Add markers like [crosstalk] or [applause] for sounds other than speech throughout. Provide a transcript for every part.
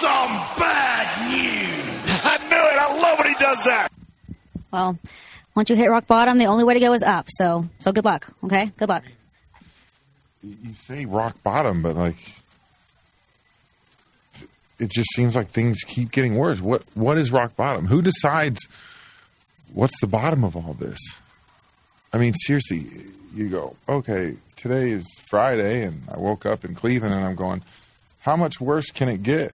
some bad news. I knew it. I love when he does that. Well, once you hit rock bottom, the only way to go is up. So, so good luck. Okay, good luck. You say rock bottom, but like, it just seems like things keep getting worse. What What is rock bottom? Who decides what's the bottom of all this? I mean, seriously, you go, okay, today is Friday, and I woke up in Cleveland, and I'm going, how much worse can it get?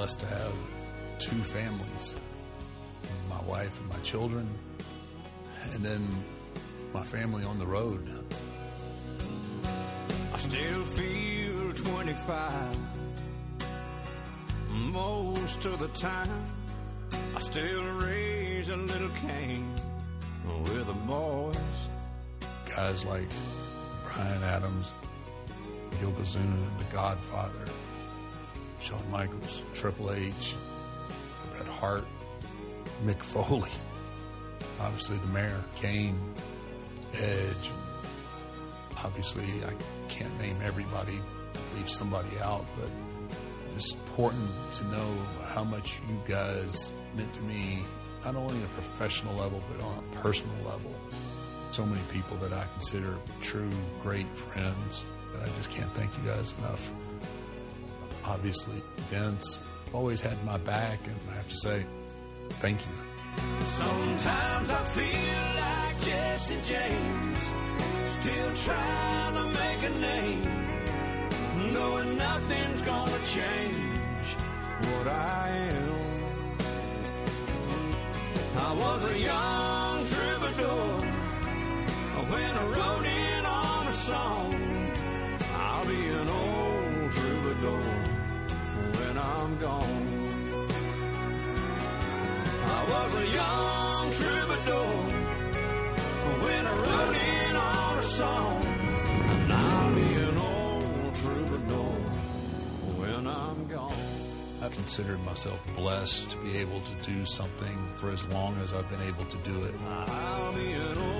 Blessed to have two families my wife and my children, and then my family on the road. I still feel 25 most of the time. I still raise a little Cain with the boys. Guys like Brian Adams, Yokozuna, The Godfather, Shawn Michaels, Triple H, Bret Hart, Mick Foley, obviously the mayor, Kane, Edge. Obviously, I can't name everybody, leave somebody out, but it's important to know how much you guys meant to me, not only on a professional level, but on a personal level. So many people that I consider true great friends, and I just can't thank you guys enough. Obviously, Vince always had my back, and I have to say, thank you. Sometimes I feel like Jesse James, still trying to make a name, knowing nothing's gonna change what I am. I was a young troubadour when I wrote in on a song. I'll be an old troubadour I'm gone. I was a young troubadour when I wrote in on a song. And I'll be an old troubadour when I'm gone. I've considered myself blessed to be able to do something for as long as I've been able to do it. I'll be an old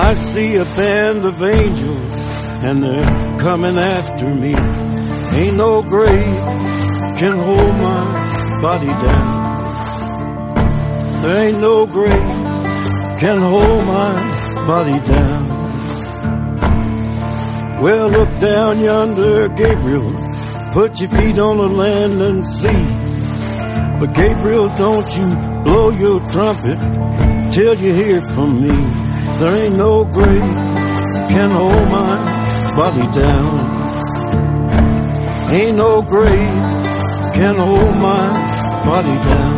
I see a band of angels and they're coming after me. Ain't no grave can hold my body down. There ain't no grave can hold my body down. Well, look down yonder, Gabriel. Put your feet on the land and see. But Gabriel, don't you blow your trumpet till you hear from me. There ain't no grave can hold my body down. Ain't no grave can hold my body down.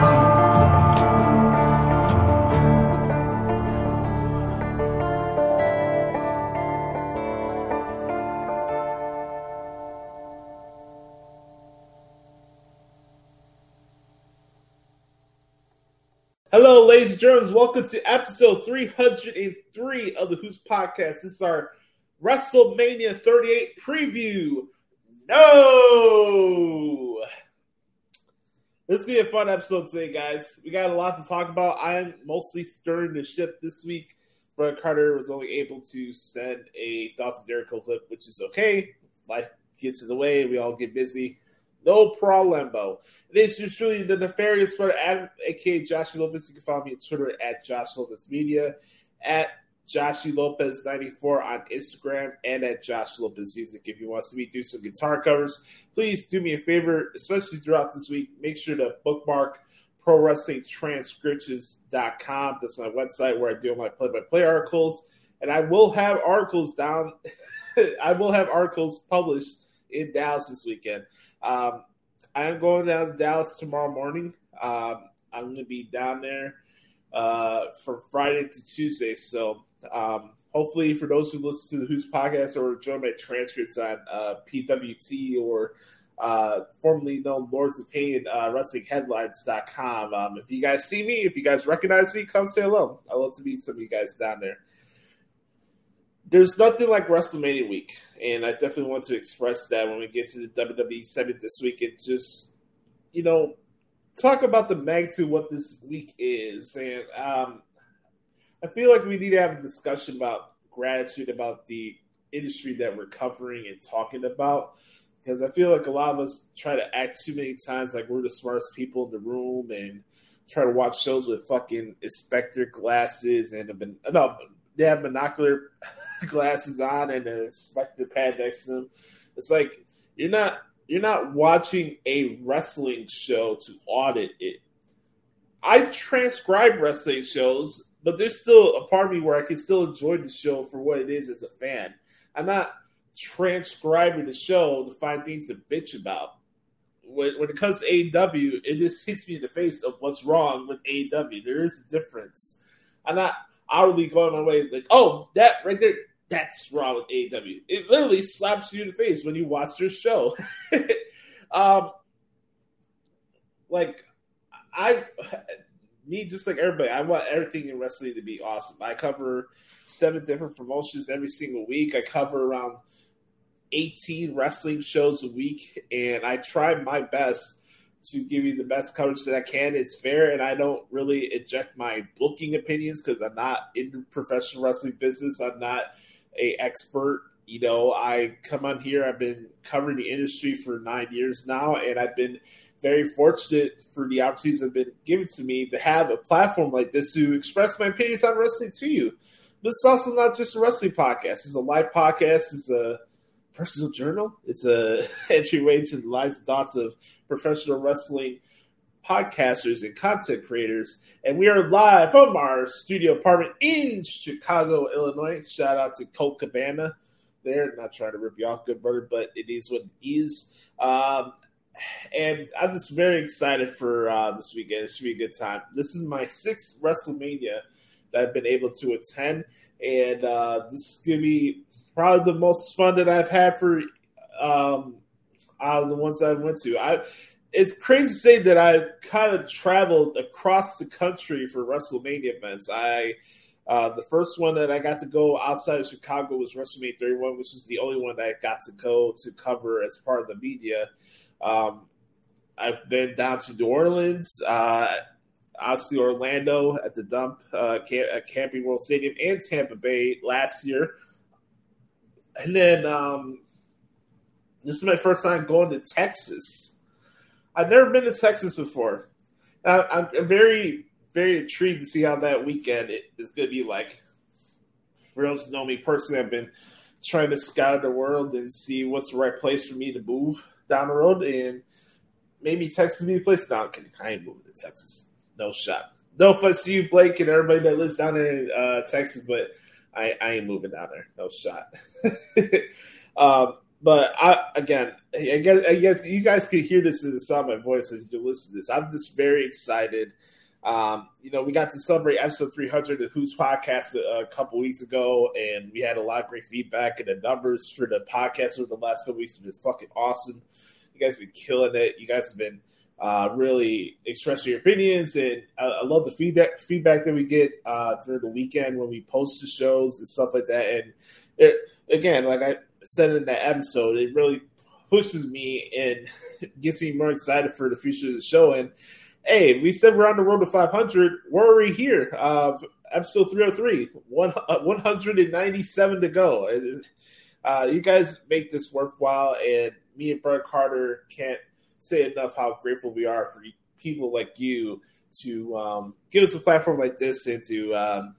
Ladies and gentlemen. Welcome to episode 303 of the Hoots Podcast. This is our WrestleMania 38 preview. No! This is going to be a fun episode today, guys. We got a lot to talk about. I'm mostly stirring the ship this week. Brett Carter was only able to send a Thoughts of Dericho clip, which is okay. Life gets in the way. We all get busy. No problemo. It is truly the nefarious Adam, aka Joshie Lopez. You can follow me on Twitter at Josh Lopez Media, at Joshie Lopez 94 on Instagram, and at Josh Lopez Music. If you want to see me do some guitar covers, please do me a favor, especially throughout this week. Make sure to bookmark pro wrestling transcriptions.com. That's my website where I do my play by play articles. And I will have articles down, [laughs] I will have articles published in Dallas this weekend. Um, I'm going down to Dallas tomorrow morning. Um, I'm going to be down there uh, from Friday to Tuesday. So um, hopefully, for those who listen to the Hoots podcast or join my transcripts on uh, PWT or uh, formerly known Lords of Pain, uh, WrestlingHeadlines.com. Um, if you guys see me, if you guys recognize me, come say hello. I'd love to meet some of you guys down there there's nothing like WrestleMania week, and I definitely want to express that when we get to the WWE seven this week, and just you know talk about the magnitude of what this week is, and um, I feel like we need to have a discussion about gratitude about the industry that we're covering and talking about. Because I feel like a lot of us try to act too many times like we're the smartest people in the room and try to watch shows with fucking inspector glasses and a, no, they have binocular [laughs] glasses on and an inspector pad next to them. It's like you're not you're not watching a wrestling show to audit it. I transcribe wrestling shows, but there's still a part of me where I can still enjoy the show for what it is as a fan. I'm not transcribing the show to find things to bitch about. When, when it comes to AEW, it just hits me in the face of what's wrong with AEW. There is a difference. I'm not outwardly going my way like, oh, that right there, that's wrong with AEW. It literally slaps you in the face when you watch their show. [laughs] um, like I, me just like everybody, I want everything in wrestling to be awesome. I cover seven different promotions every single week. I cover around 18 wrestling shows a week, and I try my best to give you the best coverage that I can. It's fair, and I don't really inject my booking opinions because I'm not in the professional wrestling business. I'm not a expert. You know, I come on here. I've been covering the industry for nine years now, and I've been very fortunate for the opportunities that have been given to me to have a platform like this to express my opinions on wrestling to you. This is also not just a wrestling podcast. It's a live podcast. It's a personal journal. It's a [laughs] entryway to the lives and thoughts of professional wrestling podcasters and content creators. And we are live from our studio apartment in Chicago, Illinois. Shout out to Colt Cabana there. Not trying to rip you off, good brother, but it is what it is. Um, and I'm just very excited for uh, this weekend. It should be a good time. This is my sixth WrestleMania that I've been able to attend, and uh, this is gonna be probably the most fun that I've had for um, of the ones that I went to. I it's crazy to say that I kind of traveled across the country for WrestleMania events. I uh, the first one that I got to go outside of Chicago was WrestleMania 31, which was the only one that I got to go to cover as part of the media. Um, I've been down to New Orleans, uh, obviously Orlando at the Dump, uh, at Camping World Stadium, and Tampa Bay last year. And then um, This is my first time going to Texas. I've never been to Texas before. I, I'm very, very intrigued to see how that weekend is going to be like. For those who know me personally, I've been trying to scout the world and see what's the right place for me to move down the road. And maybe Texas be the place. No, I'm kidding. I moving to Texas. No shot. No offense to you, Blake, and everybody that lives down there in uh, Texas, but I, I ain't moving down there. No shot. [laughs] um, but I again, I guess I guess you guys can hear this in the sound of my voice as you listen to this. I'm just very excited. Um, you know, we got to celebrate episode 300 of Hoots Podcast a, a, couple weeks ago, and we had a lot of great feedback, and the numbers for the podcast over the last couple weeks have been fucking awesome. You guys have been killing it. You guys have been uh, really express your opinions, and I, I, love the feedback feedback that we get uh, through the weekend when we post the shows and stuff like that. And it, again, like I said in that episode, it really pushes me and [laughs] gets me more excited for the future of the show. And hey, we said we're on the road to 500. We're already here. Uh, episode 303, one, uh, 197 to go. Uh, you guys make this worthwhile, and me and Brett Carter can't say enough how grateful we are for people like you to um, give us a platform like this and to um,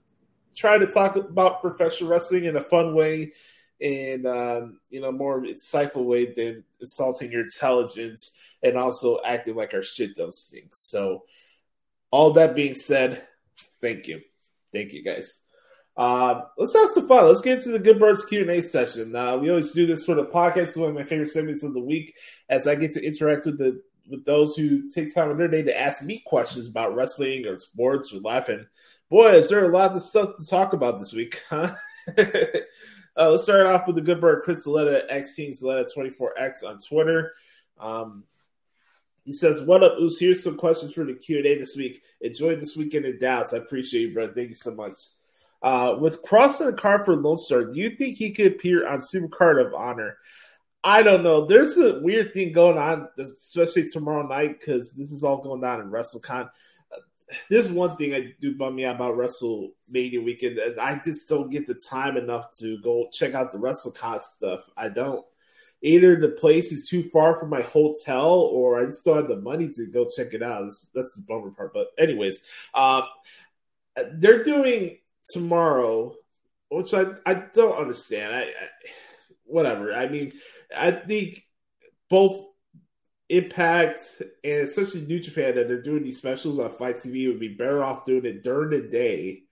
try to talk about professional wrestling in a fun way and um, you know more insightful way than assaulting your intelligence and also acting like our shit don't stink. So, all that being said, thank you, thank you guys. Uh, let's have some fun. Let's get into the Good Brothers Q and A session. Uh, we always do this for the podcast. It's one of my favorite segments of the week, as I get to interact with the with those who take time in their day to ask me questions about wrestling or sports or life. And boy, is there a lot of stuff to talk about this week, [laughs] huh? [laughs] Uh, let's start off with the good bird, Chris Saletta, X Team Saletta24X on Twitter. Um, he says, "What up, Oos? Here's some questions for the Q and A this week. Enjoy this weekend in Dallas. I appreciate you, bro. Thank you so much." Uh, with crossing the card for Lone Star, do you think he could appear on Supercard of Honor? I don't know. There's a weird thing going on, especially tomorrow night, because this is all going down in WrestleCon there's one thing I do bum me out about WrestleMania weekend. I just don't get the time enough to go check out the WrestleCon stuff. I don't. Either the place is too far from my hotel, or I just don't have the money to go check it out. That's, that's the bummer part. But anyways, um, they're doing tomorrow, which I I don't understand. I, I whatever. I mean, I think both Impact and especially New Japan that they're doing these specials on FITE TV would be better off doing it during the day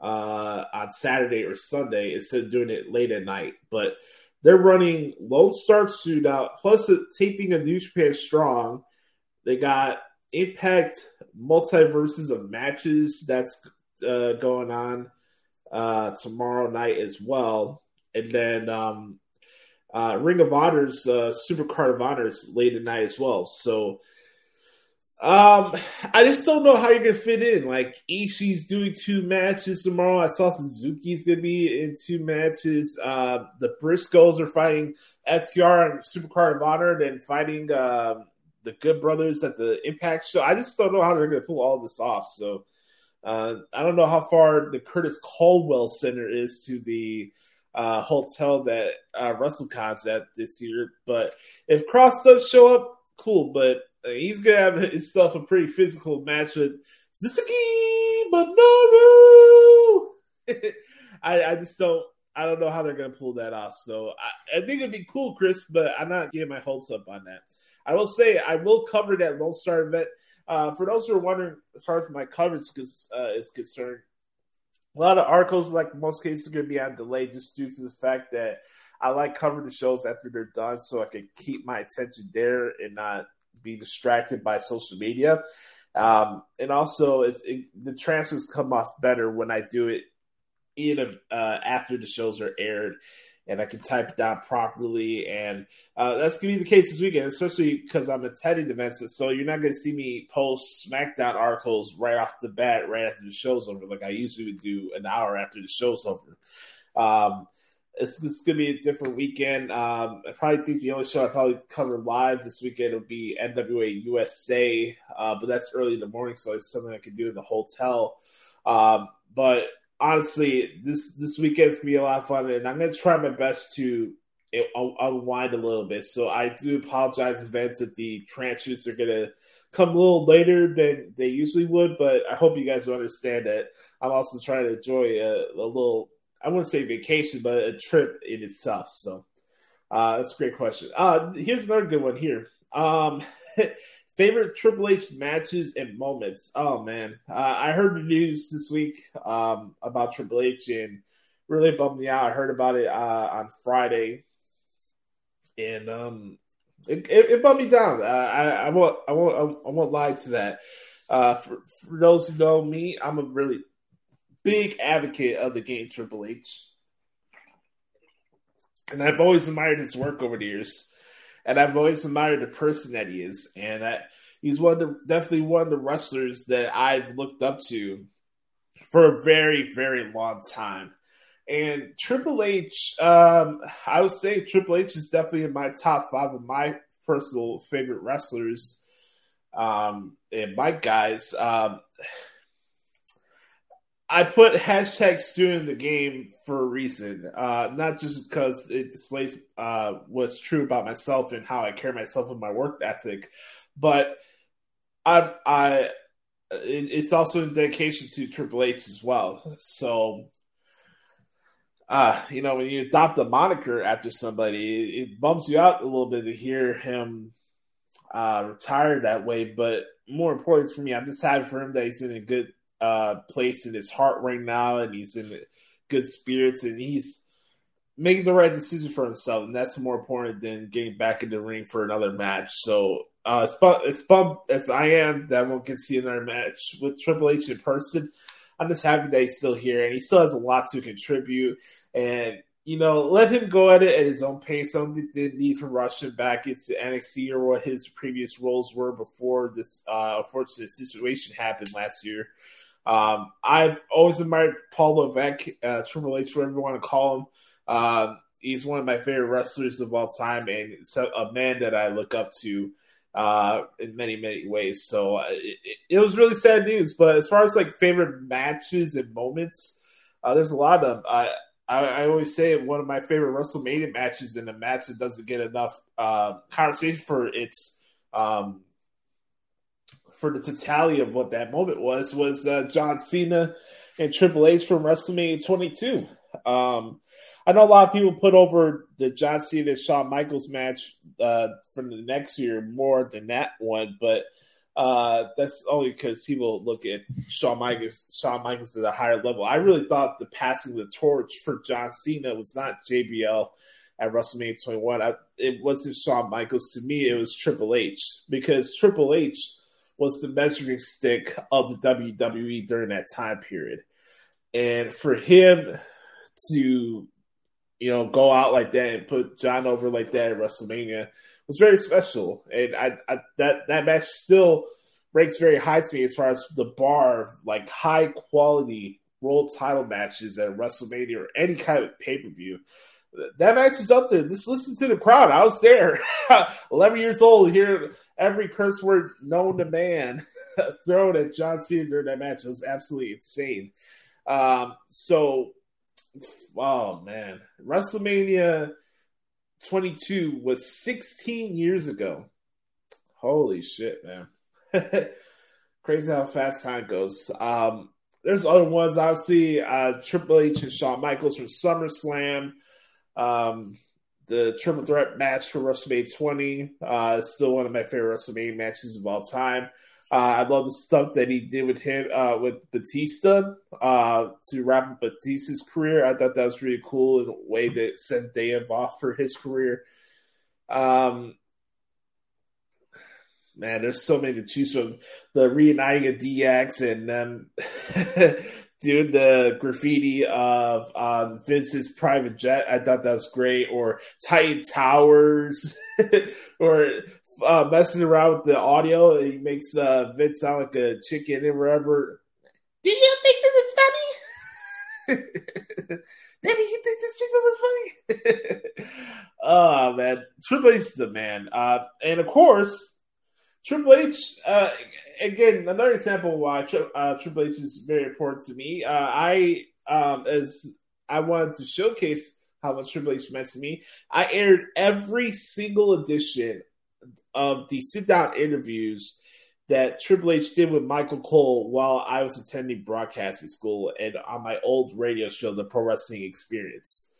uh, on Saturday or Sunday instead of doing it late at night. But they're running Lone Star Shootout plus taping a New Japan Strong. They got Impact multiverses of matches that's uh, going on uh, tomorrow night as well. And then um, uh, Ring of Honor's uh, Super Card of Honors late at night as well. So um, I just don't know how you're gonna fit in. Like Ishii's doing two matches tomorrow. I saw Suzuki's gonna be in two matches. Uh, the Briscoes are fighting FTR and Super Card of Honor, and fighting uh, the Good Brothers at the Impact show. I just don't know how they're gonna pull all this off. So uh, I don't know how far the Curtis Culwell Center is to the uh, hotel that uh, WrestleCon's at this year. But if Cross does show up, cool. But uh, he's gonna have himself a pretty physical match with Suzuki Minoru. [laughs] I, I just don't. I don't know how they're going to pull that off. So I, I, think it'd be cool, Chris, but I'm not getting my hopes up on that. I will say I will cover that Lone Star event. Uh, for those who are wondering, as far as my coverage is, uh, is concerned, a lot of articles, like most cases, are going to be on delay just due to the fact that I like covering the shows after they're done so I can keep my attention there and not be distracted by social media. Um, and also, it, the transfers come off better when I do it even uh, after the shows are aired and I can type it down properly. And uh, that's going to be the case this weekend, especially because I'm attending events. So you're not going to see me post SmackDown articles right off the bat, right after the show's over, like I usually would do an hour after the show's over. Um, it's, it's going to be a different weekend. Um, I probably think the only show I probably cover live this weekend will be NWA USA, uh, but that's early in the morning, so it's something I can do in the hotel. Um, but honestly, this this weekend's gonna be a lot of fun, and I'm gonna try my best to unwind a little bit. So I do apologize advance that the transfers are to come a little later than they usually would, but I hope you guys will understand that I'm also trying to enjoy a, a little, I wouldn't say vacation, but a trip in itself. So uh, that's a great question. Uh, here's another good one here. Um, [laughs] favorite Triple H matches and moments. Oh man, uh, I heard the news this week um, about Triple H and really bummed me out. I heard about it uh, on Friday, and um, it, it, it bummed me down. Uh, I, I won't, I won't, I won't lie to that. Uh, for, for those who know me, I'm a really big advocate of the game Triple H, and I've always admired his work over the years, and I've always admired the person that he is, and I, he's one of the, definitely one of the wrestlers that I've looked up to for a very, very long time. And Triple H, um, I would say Triple H is definitely in my top five of my personal favorite wrestlers um, and my guys. Um, I put hashtag Stu in the game for a reason, uh, not just because it displays uh, what's true about myself and how I carry myself and my work ethic, but I, I, it's also in dedication to Triple H as well. So uh, you know, when you adopt a moniker after somebody, it, it bumps you out a little bit to hear him uh, retire that way. But more importantly for me, I'm just happy for him that he's in a good uh, place in his heart right now, and he's in good spirits, and he's making the right decision for himself, and that's more important than getting back in the ring for another match. So uh, it's bummed, it's bummed as I am that I won't get to see another match with Triple H in person. I'm just happy that he's still here and he still has a lot to contribute. And you know, let him go at it at his own pace. I don't need to rush him back into NXT or what his previous roles were before this uh, unfortunate situation happened last year. Um, I've always admired Paul Levesque, uh, Triple H, whatever you want to call him. Um, he's one of my favorite wrestlers of all time and a man that I look up to uh, in many many ways. So uh, it, it, was really sad news. But as far as like favorite matches and moments, uh, there's a lot of them. I, I, I always say one of my favorite WrestleMania matches in a match that doesn't get enough uh, conversation for its um, for the totality of what that moment was was uh, John Cena and Triple H from WrestleMania 22. Um, I know a lot of people put over the John Cena Shawn Michaels match uh, from the next year more than that one, but uh, that's only because people look at Shawn Michaels, Shawn Michaels at a higher level. I really thought the passing the torch for John Cena was not JBL at WrestleMania 21. I, it wasn't Shawn Michaels. To me, it was Triple H because Triple H was the measuring stick of the WWE during that time period. And for him to you know, go out like that and put John over like that at WrestleMania was very special. And I, I that that match still ranks very high to me as far as the bar of like high quality world title matches at WrestleMania or any kind of pay per view. That match is up there. Just listen to the crowd. I was there, [laughs] 11 years old, hear every curse word known to man [laughs] thrown at John Cena during that match. It was absolutely insane. Um, so oh man, WrestleMania 22 was 16 years ago. Holy shit, man. [laughs] Crazy how fast time goes. Um, there's other ones, obviously, uh, Triple H and Shawn Michaels from SummerSlam. Um, the triple threat match for WrestleMania 20 uh, is still one of my favorite WrestleMania matches of all time. Uh, I love the stuff that he did with him uh, with Batista uh, to wrap up Batista's career. I thought that was really cool in a way that sent Dave off for his career. Um, man, there's so many to choose from. The reuniting of DX and um, [laughs] doing the graffiti of um, Vince's private jet. I thought that was great. Or Titan Towers, [laughs] or uh, messing around with the audio. He makes uh, Vince sound like a chicken and whatever. Do you think this is funny? [laughs] Maybe you think this chicken was funny? [laughs] oh man, Triple H is the man, uh, and of course. Triple H, uh, again, another example why uh, Triple H is very important to me. Uh, I, um, as I wanted to showcase how much Triple H meant to me. I aired every single edition of the sit down interviews that Triple H did with Michael Cole while I was attending broadcasting school and on my old radio show, The Pro Wrestling Experience.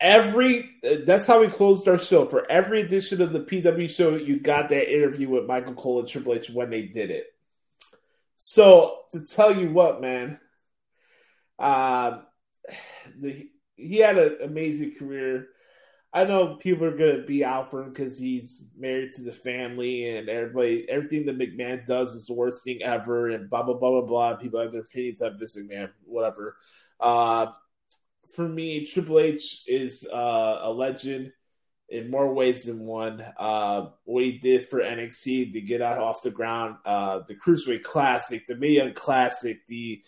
Every that's how we closed our show. For every edition of the PW show, you got that interview with Michael Cole and Triple H when they did it. So to tell you what, man, um, the, he had an amazing career. I know people are gonna be out for him because he's married to the family and everybody, everything that McMahon does is the worst thing ever, and blah blah blah blah blah. People have their opinions on Vince McMahon, whatever. Uh, for me, Triple H is uh, a legend in more ways than one. Uh, what he did for NXT to get out off the ground, uh, the Cruiserweight Classic, the Mae Young Classic, the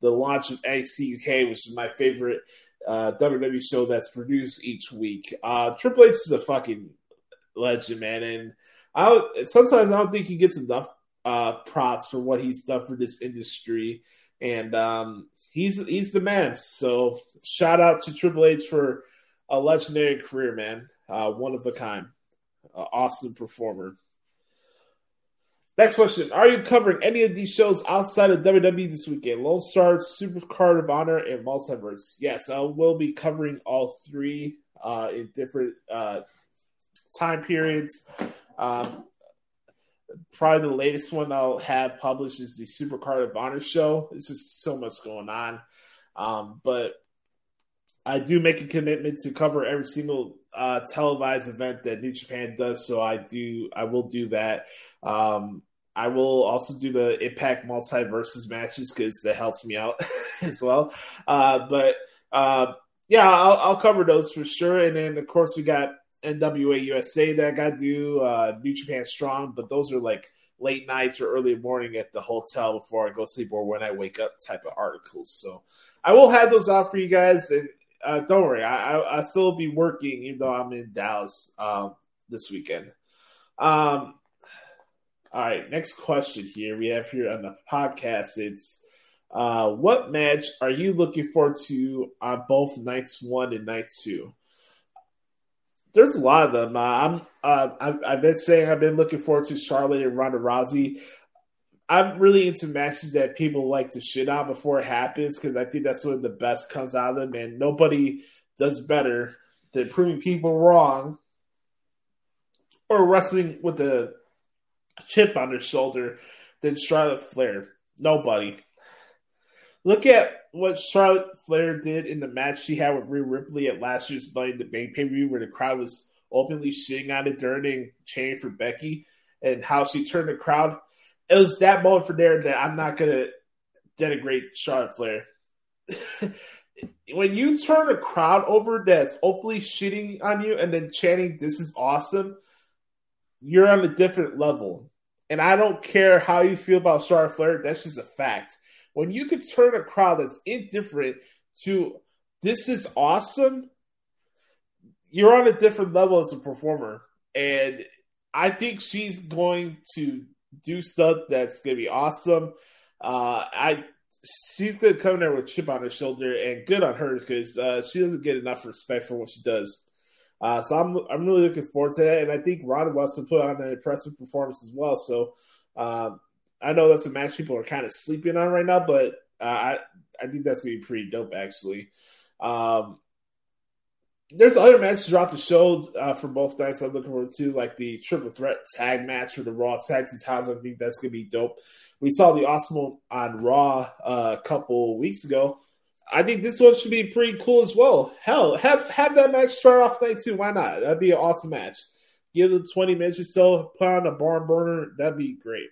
the launch of NXT UK, which is my favorite uh, WWE show that's produced each week. Uh, Triple H is a fucking legend, man, and I sometimes I don't think he gets enough uh, props for what he's done for this industry, and um, he's he's the man. So shout out to Triple H for a legendary career, man. Uh, one of a kind, uh, awesome performer. Next question: Are you covering any of these shows outside of WWE this weekend? Lone Star, Super Card of Honor, and Multiverse. Yes, I will be covering all three uh, in different uh, time periods. Um, probably the latest one I'll have published is the Super Card of Honor show. It's just so much going on. Um, but I do make a commitment to cover every single uh, televised event that New Japan does. So I do, I will do that. Um, I will also do the Impact Multiverses matches because that helps me out [laughs] as well. Uh, but uh, yeah, I'll, I'll, cover those for sure. And then of course we got NWA USA that I got to do, uh, New Japan Strong, but those are like late nights or early morning at the hotel before I go sleep or when I wake up type of articles. So I will have those out for you guys. And uh, don't worry, I, I, I still be working even though I'm in Dallas um, this weekend. Um, all right, next question here we have here on the podcast. It's uh, what match are you looking forward to on both nights one and night two? There's a lot of them. Uh, I'm uh, I've, I've, been saying I've been looking forward to Charlotte and Ronda Rousey. I'm really into matches that people like to shit on before it happens because I think that's when the best comes out of them, and nobody does better than proving people wrong or wrestling with a chip on their shoulder than Charlotte Flair. Nobody. Look at what Charlotte Flair did in the match she had with Rhea Ripley at last year's Money in the Bank pay per view, where the crowd was openly shitting on it during chanting for Becky, and how she turned the crowd it was that moment for there that I'm not gonna denigrate Charlotte Flair. [laughs] when you turn a crowd over that's openly shitting on you and then chanting "This is awesome," you're on a different level. And I don't care how you feel about Charlotte Flair. That's just a fact. When you can turn a crowd that's indifferent to "This is awesome," you're on a different level as a performer. And I think she's going to do stuff that's gonna be awesome. Uh, I she's gonna come in there with chip on her shoulder, and good on her because uh, she doesn't get enough respect for what she does. Uh, so I'm I'm really looking forward to that, and I think Ron wants to put on an impressive performance as well. So um, I know that's a match people are kind of sleeping on right now, but uh, I I think that's gonna be pretty dope actually. Um, there's other matches throughout the show uh, for both nights I'm looking forward to, like the triple threat tag match for the Raw tag team titles. I think that's gonna be dope. We saw the awesome on Raw uh, a couple weeks ago. I think this one should be pretty cool as well. Hell, have have that match start off night two. Why not? That'd be an awesome match. Give them 20 minutes or so, put on a barn burner. That'd be great.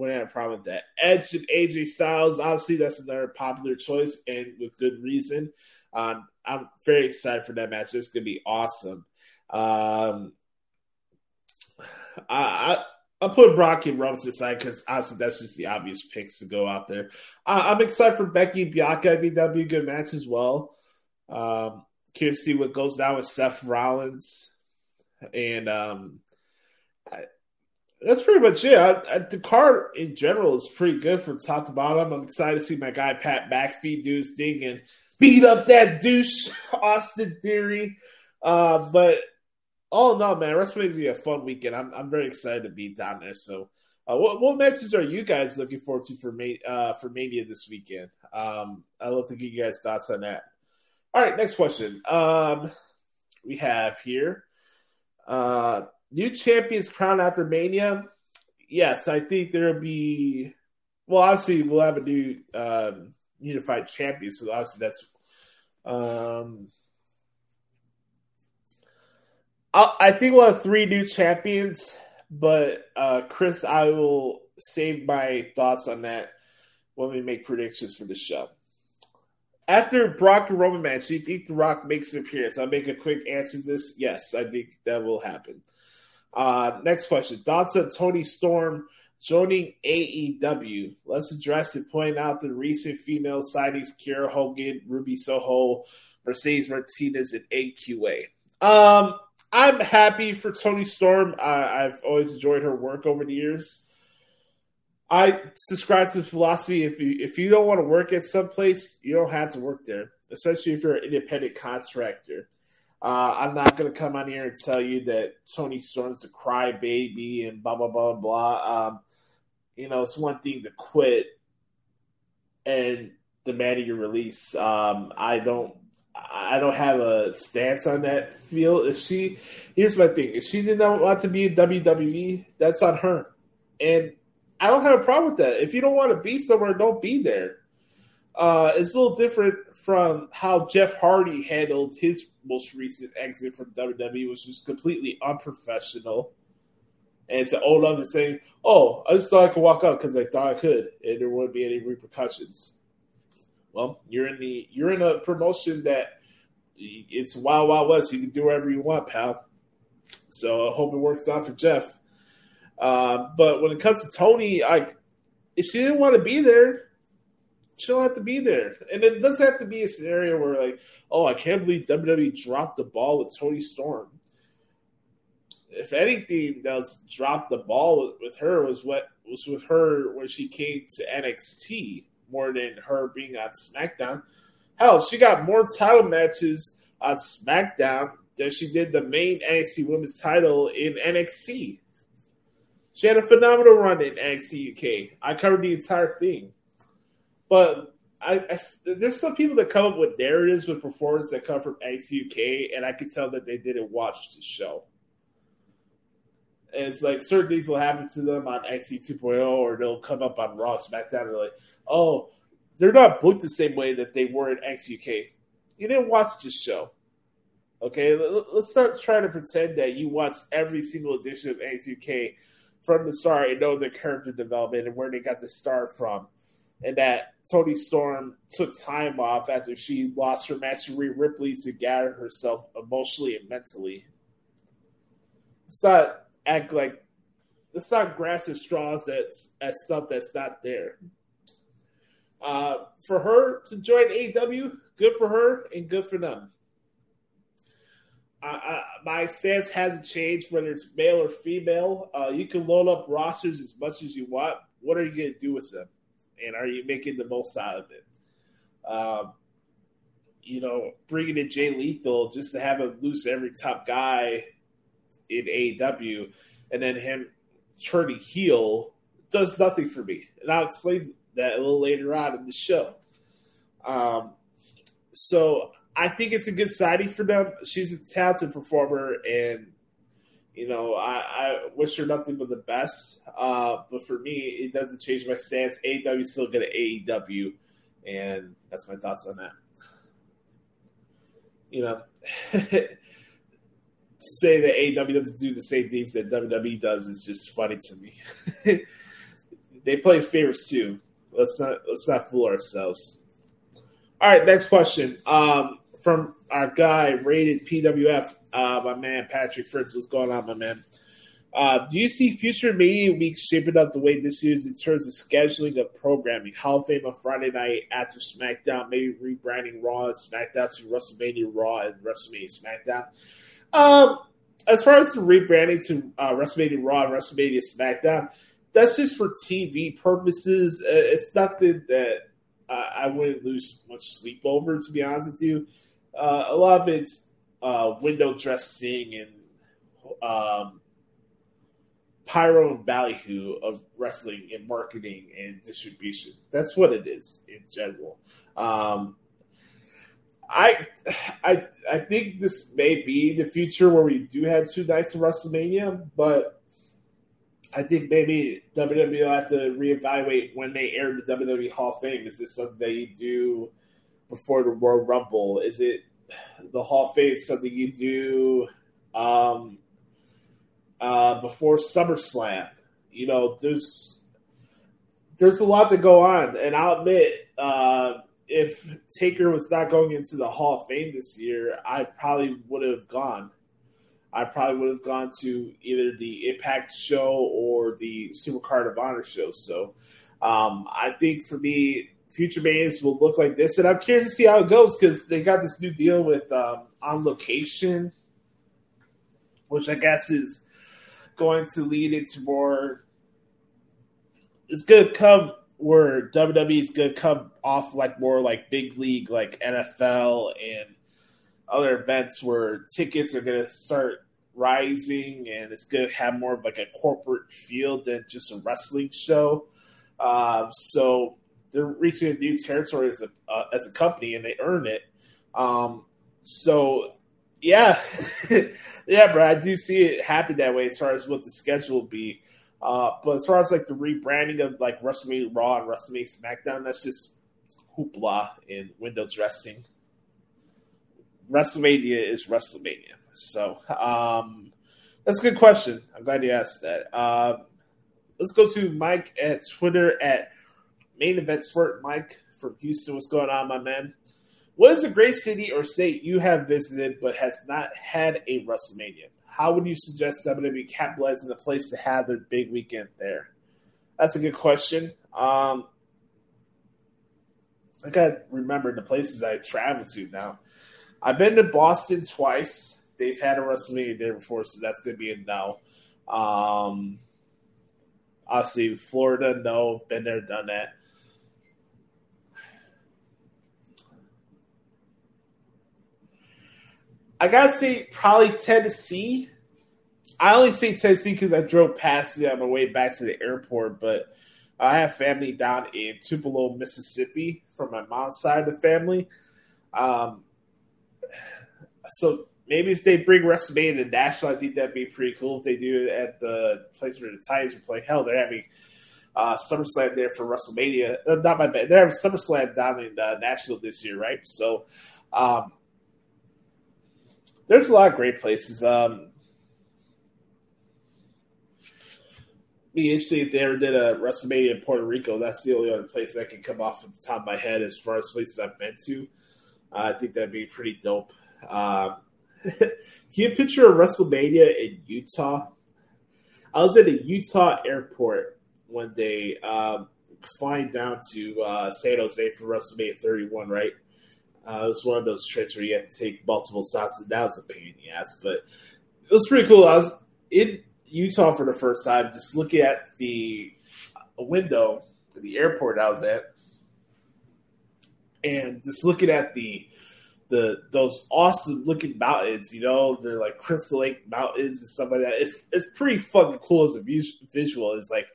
Wouldn't have a problem with that. Edge and AJ Styles, obviously, that's another popular choice and with good reason. Um, I'm very excited for that match. It's gonna be awesome. Um, I, I I put Brock and Roman aside because obviously that's just the obvious picks to go out there. I, am excited for Becky and Bianca. I think that'd be a good match as well. Um, curious to see what goes down with Seth Rollins, and um, that's pretty much it. I, I, the card in general is pretty good from top to bottom. I'm excited to see my guy Pat McAfee do his thing and beat up that douche, [laughs] Austin Theory. Uh, but all in all, man, WrestleMania's gonna be a fun weekend. I'm I'm very excited to be down there. So, uh, what what matches are you guys looking forward to for Ma- uh, for Mania this weekend? Um, I'd love to get you guys thoughts on that. All right, next question. Um, we have here uh, new champions crowned after Mania. Yes, I think there'll be. Well, obviously, we'll have a new um, unified champion, so obviously that's. Um, I, I think we'll have three new champions, but uh, Chris, I will save my thoughts on that when we make predictions for the show. After Brock and Roman match, do you think The Rock makes an appearance? I'll make a quick answer to this. Yes, I think that will happen. Uh, next question. Thoughts on Toni Storm joining AEW? Let's address it, pointing out the recent female signings Kiera Hogan, Ruby Soho, Mercedes Martinez, and AQA. Um, I'm happy for Toni Storm. I, I've always enjoyed her work over the years. I subscribe to the philosophy if you if you don't want to work at some place, you don't have to work there, especially if you're an independent contractor. Uh, I'm not going to come on here and tell you that Toni Storm's a crybaby and blah blah blah blah. Um, you know, it's one thing to quit and demanding your release. Um, I don't. I don't have a stance on that field. If she, here's my thing: if she did not want to be in WWE, that's on her. And I don't have a problem with that. If you don't want to be somewhere, don't be there. Uh, it's a little different from how Jeff Hardy handled his most recent exit from WWE, which was completely unprofessional. And to own up and saying, "Oh, I just thought I could walk out because I thought I could, and there wouldn't be any repercussions." Well, you're in the you're in a promotion that it's wild, wild west. You can do whatever you want, pal. So I hope it works out for Jeff. Uh, but when it comes to Toni, like if she didn't want to be there, she don't have to be there. And it doesn't have to be a scenario where like, oh, I can't believe WWE dropped the ball with Toni Storm. If anything, does drop the ball with her was what was with her when she came to NXT more than her being on SmackDown. Hell, she got more title matches on SmackDown than she did the main NXT Women's title in NXT. She had a phenomenal run in NXT UK. I covered the entire thing, but I, I, there's some people that come up with narratives with performance that come from NXT UK, and I can tell that they didn't watch the show. And it's like certain things will happen to them on NXT 2.0, or they'll come up on Raw, SmackDown, and they're like, "Oh, they're not booked the same way that they were in NXT UK." You didn't watch the show. Okay, let's not try to pretend that you watched every single edition of NXT UK from the start and know their character development and where they got the start from. And that Toni Storm took time off after she lost her match to Rhea Ripley to gather herself emotionally and mentally. Let's not act like let's not grasp at straws that's at stuff that's not there. Uh, for her to join AEW, good for her and good for them. I, my stance hasn't changed whether it's male or female. Uh, you can load up rosters as much as you want. What are you going to do with them? And are you making the most out of it? Um, you know, bringing in Jay Lethal just to have him lose every top guy in AEW and then him turning heel does nothing for me. And I'll explain that a little later on in the show. Um, so I think it's a good signing for them. She's a talented performer, and you know, I, I wish her nothing but the best. Uh, but for me, it doesn't change my stance. AEW still at AEW, and that's my thoughts on that. You know, [laughs] say that AEW doesn't do the same things that WWE does is just funny to me. [laughs] they play favors too. Let's not let's not fool ourselves. All right, next question. Um, from our guy rated PWF, uh, my man Patrick Fritz. What's going on, my man? Uh, do you see future Mania weeks shaping up the way this is in terms of scheduling of programming? Hall of Fame on Friday night after SmackDown, maybe rebranding Raw and SmackDown to WrestleMania Raw and WrestleMania SmackDown. Um, as far as the rebranding to uh, WrestleMania Raw and WrestleMania SmackDown, that's just for TV purposes. Uh, it's nothing that I, I wouldn't lose much sleep over. To be honest with you, uh, a lot of it's uh, window dressing and um, pyro and ballyhoo of wrestling and marketing and distribution. That's what it is in general. Um, I, I, I think this may be the future where we do have two nights of WrestleMania, but I think maybe WWE will have to reevaluate when they air the WWE Hall of Fame. Is this something you do before the Royal Rumble? Is it the Hall of Fame something you do um, uh, before SummerSlam? You know, there's there's a lot to go on, and I'll admit, uh, if Taker was not going into the Hall of Fame this year, I probably would have gone. I probably would have gone to either the Impact show or the Supercard of Honor show. So um, I think for me, future Manias will look like this, and I'm curious to see how it goes because they got this new deal with um, on location, which I guess is going to lead into more. It's going to come where WWE is going to come off like more like big league, like NFL and other events where tickets are going to start rising and it's going to have more of like a corporate feel than just a wrestling show. Um, so they're reaching a new territory as a uh, as a company and they earn it. Um, so yeah, [laughs] yeah, bro, I do see it happen that way as far as what the schedule will be. Uh, but as far as like the rebranding of like WrestleMania Raw and WrestleMania SmackDown, that's just hoopla and window dressing. WrestleMania is WrestleMania. So um, that's a good question. I'm glad you asked that. Uh, let's go to Mike at Twitter at Main Event Squirt. Mike from Houston, what's going on, my man? What is a great city or state you have visited but has not had a WrestleMania? How would you suggest WWE capitalize in a place to have their big weekend there? That's a good question. Um, I got to remember the places I travel to now. I've been to Boston twice. They've had a WrestleMania there before, so that's to be a no. Um, obviously, Florida, no. Been there, done that. I gotta say, probably Tennessee. I only say Tennessee because I drove past it on my way back to the airport, but I have family down in Tupelo, Mississippi, from my mom's side of the family. Um, so maybe if they bring WrestleMania to Nashville, I think that'd be pretty cool. If they do it at the place where the Titans are playing, hell, they're having uh, SummerSlam there for WrestleMania. Uh, not my bad. They're having SummerSlam down in uh, Nashville this year, right? So um, there's a lot of great places. Um, be interesting if they ever did a WrestleMania in Puerto Rico. That's the only other place that can come off at the top of my head as far as places I've been to. Uh, I think that'd be pretty dope. Um, can you picture a WrestleMania in Utah? I was at a Utah airport one day, um, flying down to uh, San Jose for WrestleMania 31, right? Uh, it was one of those trips where you had to take multiple stops, and that was a pain in the ass, but it was pretty cool. I was in Utah for the first time, just looking at the window at the airport I was at, and just looking at the the those awesome looking mountains. You know, they're like Crystal Lake mountains and stuff like that. It's it's pretty fucking cool as a visual. It's like,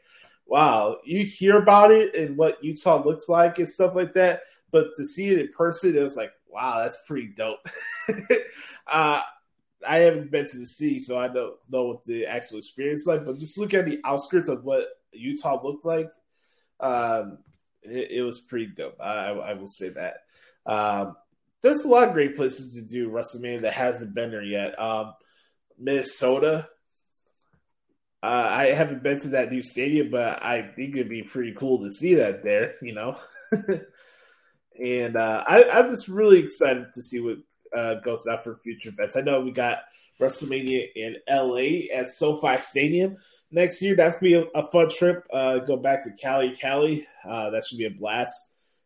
wow, you hear about it and what Utah looks like and stuff like that, but to see it in person, it was like, wow, that's pretty dope. [laughs] uh, I haven't been to the city, so I don't know what the actual experience is like. But just look at the outskirts of what Utah looked like. Um, it, it, was pretty dope. I, I will say that. Um, there's a lot of great places to do WrestleMania that hasn't been there yet. Um, Minnesota. Uh, I haven't been to that new stadium, but I think it'd be pretty cool to see that there. You know. [laughs] and uh, I, am just really excited to see what uh, goes out for future events. I know we got WrestleMania in LA at SoFi Stadium next year. That's gonna be a, a fun trip. Uh, go back to Cali, Cali. Uh, that should be a blast,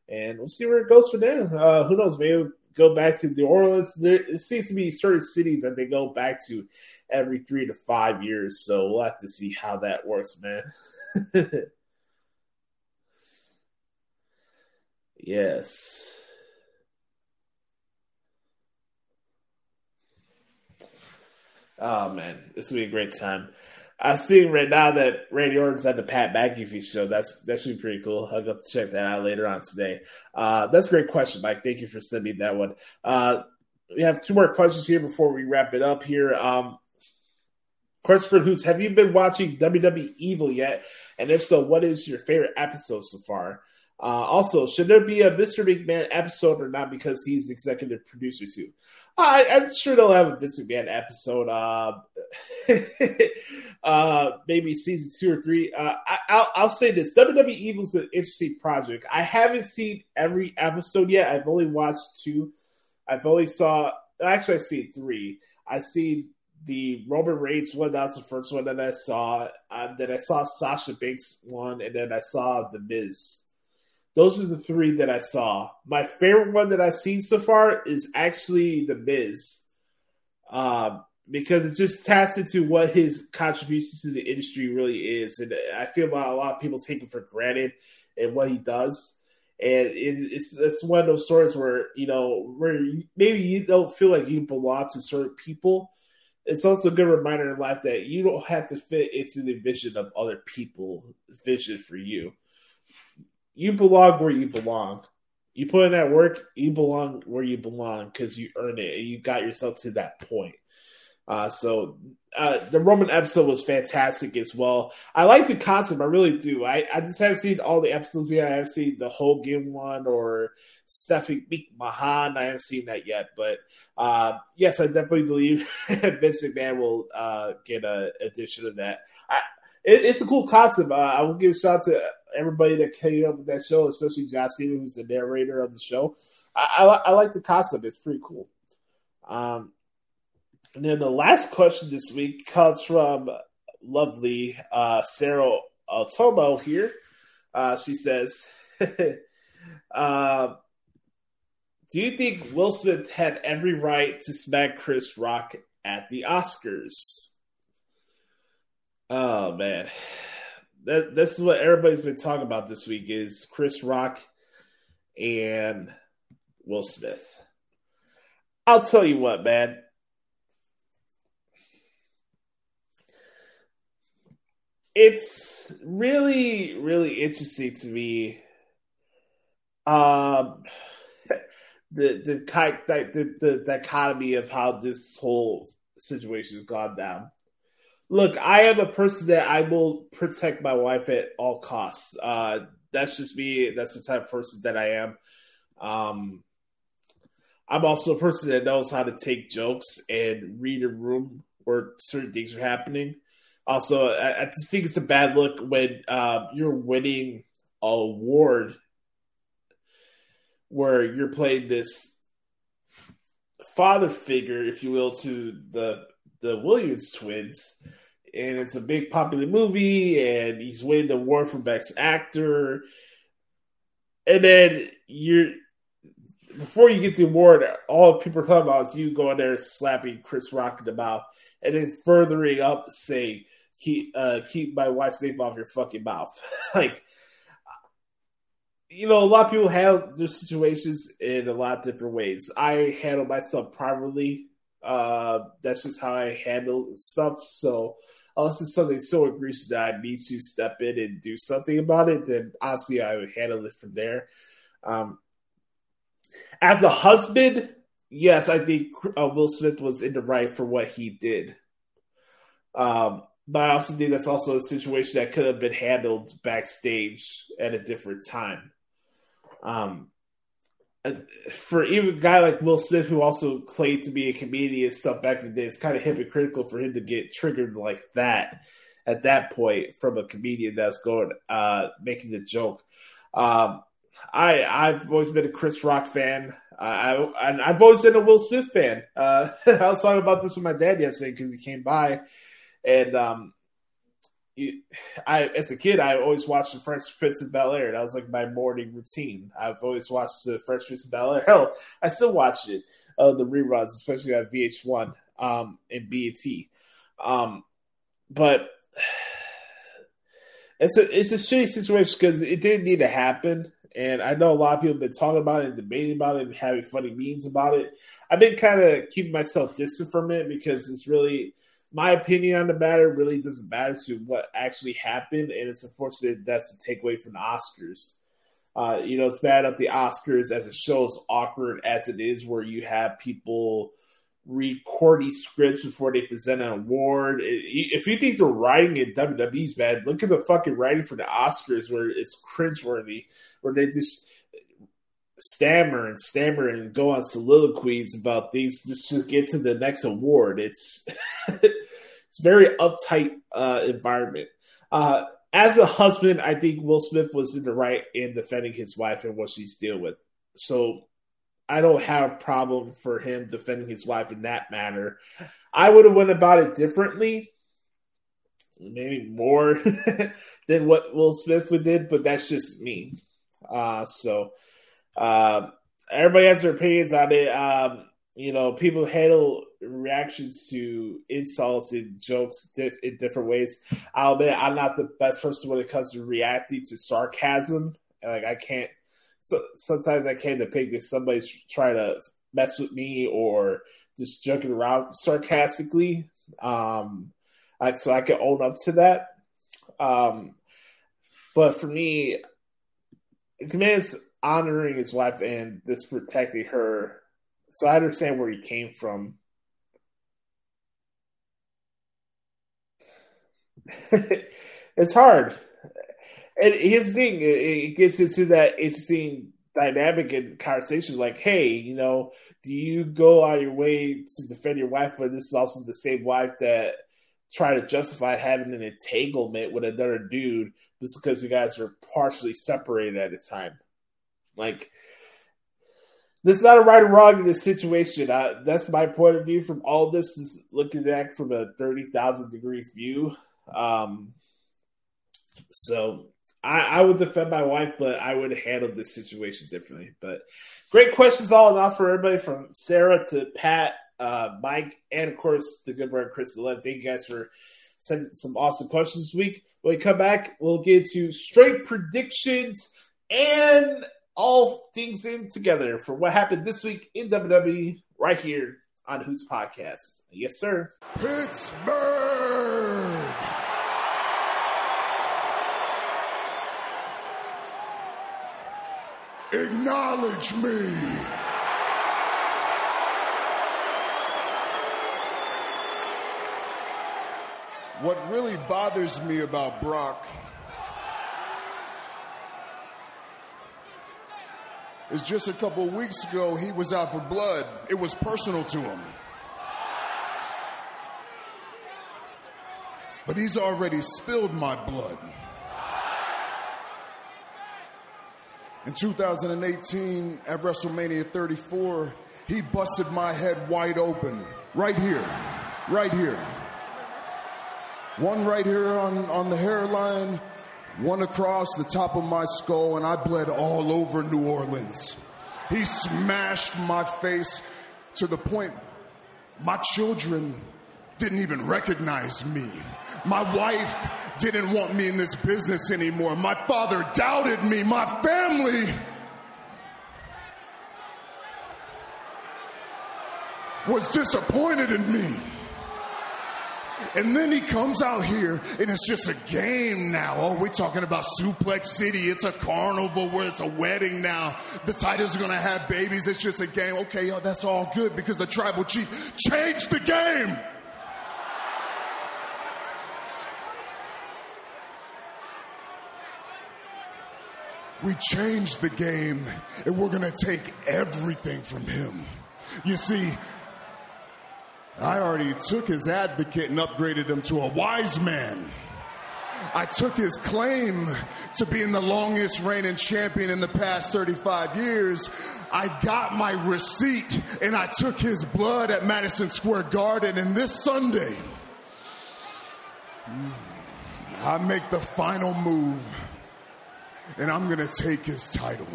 and we'll see where it goes from there. Uh, who knows? Maybe go back to New Orleans. There seems to be certain cities that they go back to every three to five years. So we'll have to see how that works, man. [laughs] Yes. Oh man, this will be a great time. I'm seeing right now that Randy Orton's at the Pat McAfee show. That's that should be pretty cool. I'll go check that out later on today. Uh, that's a great question, Mike. Thank you for sending that one. Uh, we have two more questions here before we wrap it up here. Um, Christopher Hoots, have you been watching WWE Evil yet? And if so, what is your favorite episode so far? Uh, also, should there be a Mr. McMahon episode or not because he's executive producer too? I, I'm sure they'll have a Vince McMahon episode, uh, [laughs] uh, maybe season two or three. Uh, I, will I'll say this: WWE is an interesting project. I haven't seen every episode yet. I've only watched two. I've only saw actually I've seen three. I seen the Roman Reigns one. That's the first one that I saw. Uh, then I saw Sasha Banks one, and then I saw The Miz. Those are the three that I saw. My favorite one that I've seen so far is actually The Miz. Um, because it just taps into what his contributions to the industry really is. And I feel like a lot of people take it for granted and what he does. And it's it's one of those stories where you know where maybe you don't feel like you belong to certain people. It's also a good reminder in life that you don't have to fit into the vision of other people' vision for you you belong where you belong. You put in that work, you belong where you belong because you earned it and you got yourself to that point. Uh, so uh, the Roman episode was fantastic as well. I like the concept, I really do. I, I just haven't seen all the episodes yet. I haven't seen the Hogan one or Stephanie McMahon. I haven't seen that yet, but uh, yes, I definitely believe [laughs] Vince McMahon will uh, get an addition of that. I, it, it's a cool concept. Uh, I will give a shout to everybody that came up with that show, especially John Cena, who's the narrator of the show. I, I, I like the concept; it's pretty cool. Um, and then the last question this week comes from lovely uh, Sarah Otomo here. Uh, she says, [laughs] uh, "Do you think Will Smith had every right to smack Chris Rock at the Oscars?" Oh man, that this is what everybody's been talking about this week is Chris Rock and Will Smith. I'll tell you what, man. It's really, really interesting to me. Um, [laughs] the the the, the dichotomy of how this whole situation has gone down look, I am a person that I will protect my wife at all costs. Uh, that's just me. That's the type of person that I am. Um, I'm also a person that knows how to take jokes and read a room where certain things are happening. Also, I, I just think it's a bad look when uh, you're winning a award where you're playing this father figure, if you will, to the the Williams twins, and it's a big popular movie, and he's winning the award for best actor. And then you're before you get the award, all people are talking about is you going there slapping Chris Rock in the mouth, and then furthering up, say, "Keep uh, keep my wife's name off your fucking mouth." [laughs] like, you know, a lot of people have their situations in a lot of different ways. I handle myself privately uh, that's just how I handle stuff. So unless it's something so egregious that I need to step in and do something about it, then obviously I would handle it from there. Um, as a husband, yes, I think uh, Will Smith was in the right for what he did. Um, but I also think that's also a situation that could have been handled backstage at a different time. Um, for even a guy like Will Smith, who also claimed to be a comedian and stuff back in the day, it's kind of hypocritical for him to get triggered like that at that point from a comedian that's going uh, making the joke. Um, I I've always been a Chris Rock fan. Uh, I I've always been a Will Smith fan. Uh, [laughs] I was talking about this with my dad yesterday because he came by, and um, I as a kid, I always watched the Fresh Prince of Bel Air. That was like my morning routine. I've always watched the Fresh Prince of Bel Air. Hell, I still watch it, uh, the reruns, especially on VH1 um, and BET. Um, but [sighs] it's a it's a shitty situation because it didn't need to happen. And I know a lot of people have been talking about it and debating about it and having funny memes about it. I've been kind of keeping myself distant from it because it's really my opinion on the matter really doesn't matter to what actually happened, and it's unfortunate that's the takeaway from the Oscars. Uh, you know, it's bad at the Oscars as it shows awkward as it is, where you have people record these scripts before they present an award. If you think the writing in WWE's bad, look at the fucking writing for the Oscars, where it's cringeworthy, where they just stammer and stammer and go on soliloquies about things just to get to the next award. It's [laughs] it's very uptight uh, environment. Uh, as a husband, I think Will Smith was in the right in defending his wife and what she's dealing with. So I don't have a problem for him defending his wife in that manner. I would have went about it differently, maybe more [laughs] than what Will Smith would did, but that's just me. Uh, so um, everybody has their opinions on it. Um, you know, people handle reactions to insults and jokes diff- in different ways. I'll admit I'm not the best person when it comes to reacting to sarcasm. Like I can't. So sometimes I can't depict if somebody's trying to mess with me or just joking around sarcastically. Um, I, so I can own up to that. Um, but for me, it Command's honoring his wife and this protecting her. So I understand where he came from. [laughs] it's hard. And his thing, it, gets into that interesting dynamic and conversation like, hey, you know, do you go out of your way to defend your wife, but this is also the same wife that try to justify having an entanglement with another dude just because you guys are partially separated at a time? Like, there's not a right or wrong in this situation. Uh, that's my point of view from all this is looking back from a 30,000 degree view. Um, so I, I would defend my wife, but I would handle this situation differently. But great questions all in all for everybody from Sarah to Pat, uh, Mike, and of course the good brother Chris Love. Thank you guys for sending some awesome questions this week. When we come back, we'll get to straight predictions and all things in together for what happened this week in WWE right here on Hoots Podcast. Yes, sir. Pittsburgh! Acknowledge me! What really bothers me about Brock is just a couple weeks ago he was out for blood. It was personal to him. But he's already spilled my blood. In 2018 at WrestleMania 34, he busted my head wide open. Right here. Right here. One right here on, on the hairline, one across the top of my skull, and I bled all over New Orleans. He smashed my face to the point my children didn't even recognize me. My wife didn't want me in this business anymore. My father doubted me. My family was disappointed in me. And then he comes out here and it's just a game now. Oh, we're talking about Suplex City. It's a carnival where it's a wedding now. The titles are going to have babies. It's just a game. Okay, yo, that's all good because the tribal chief changed the game. We changed the game and we're going to take everything from him. You see, I already took his advocate and upgraded him to a wise man. I took his claim to being the longest reigning champion in the past 35 years. I got my receipt and I took his blood at Madison Square Garden. And this Sunday, I make the final move and I'm going to take his title.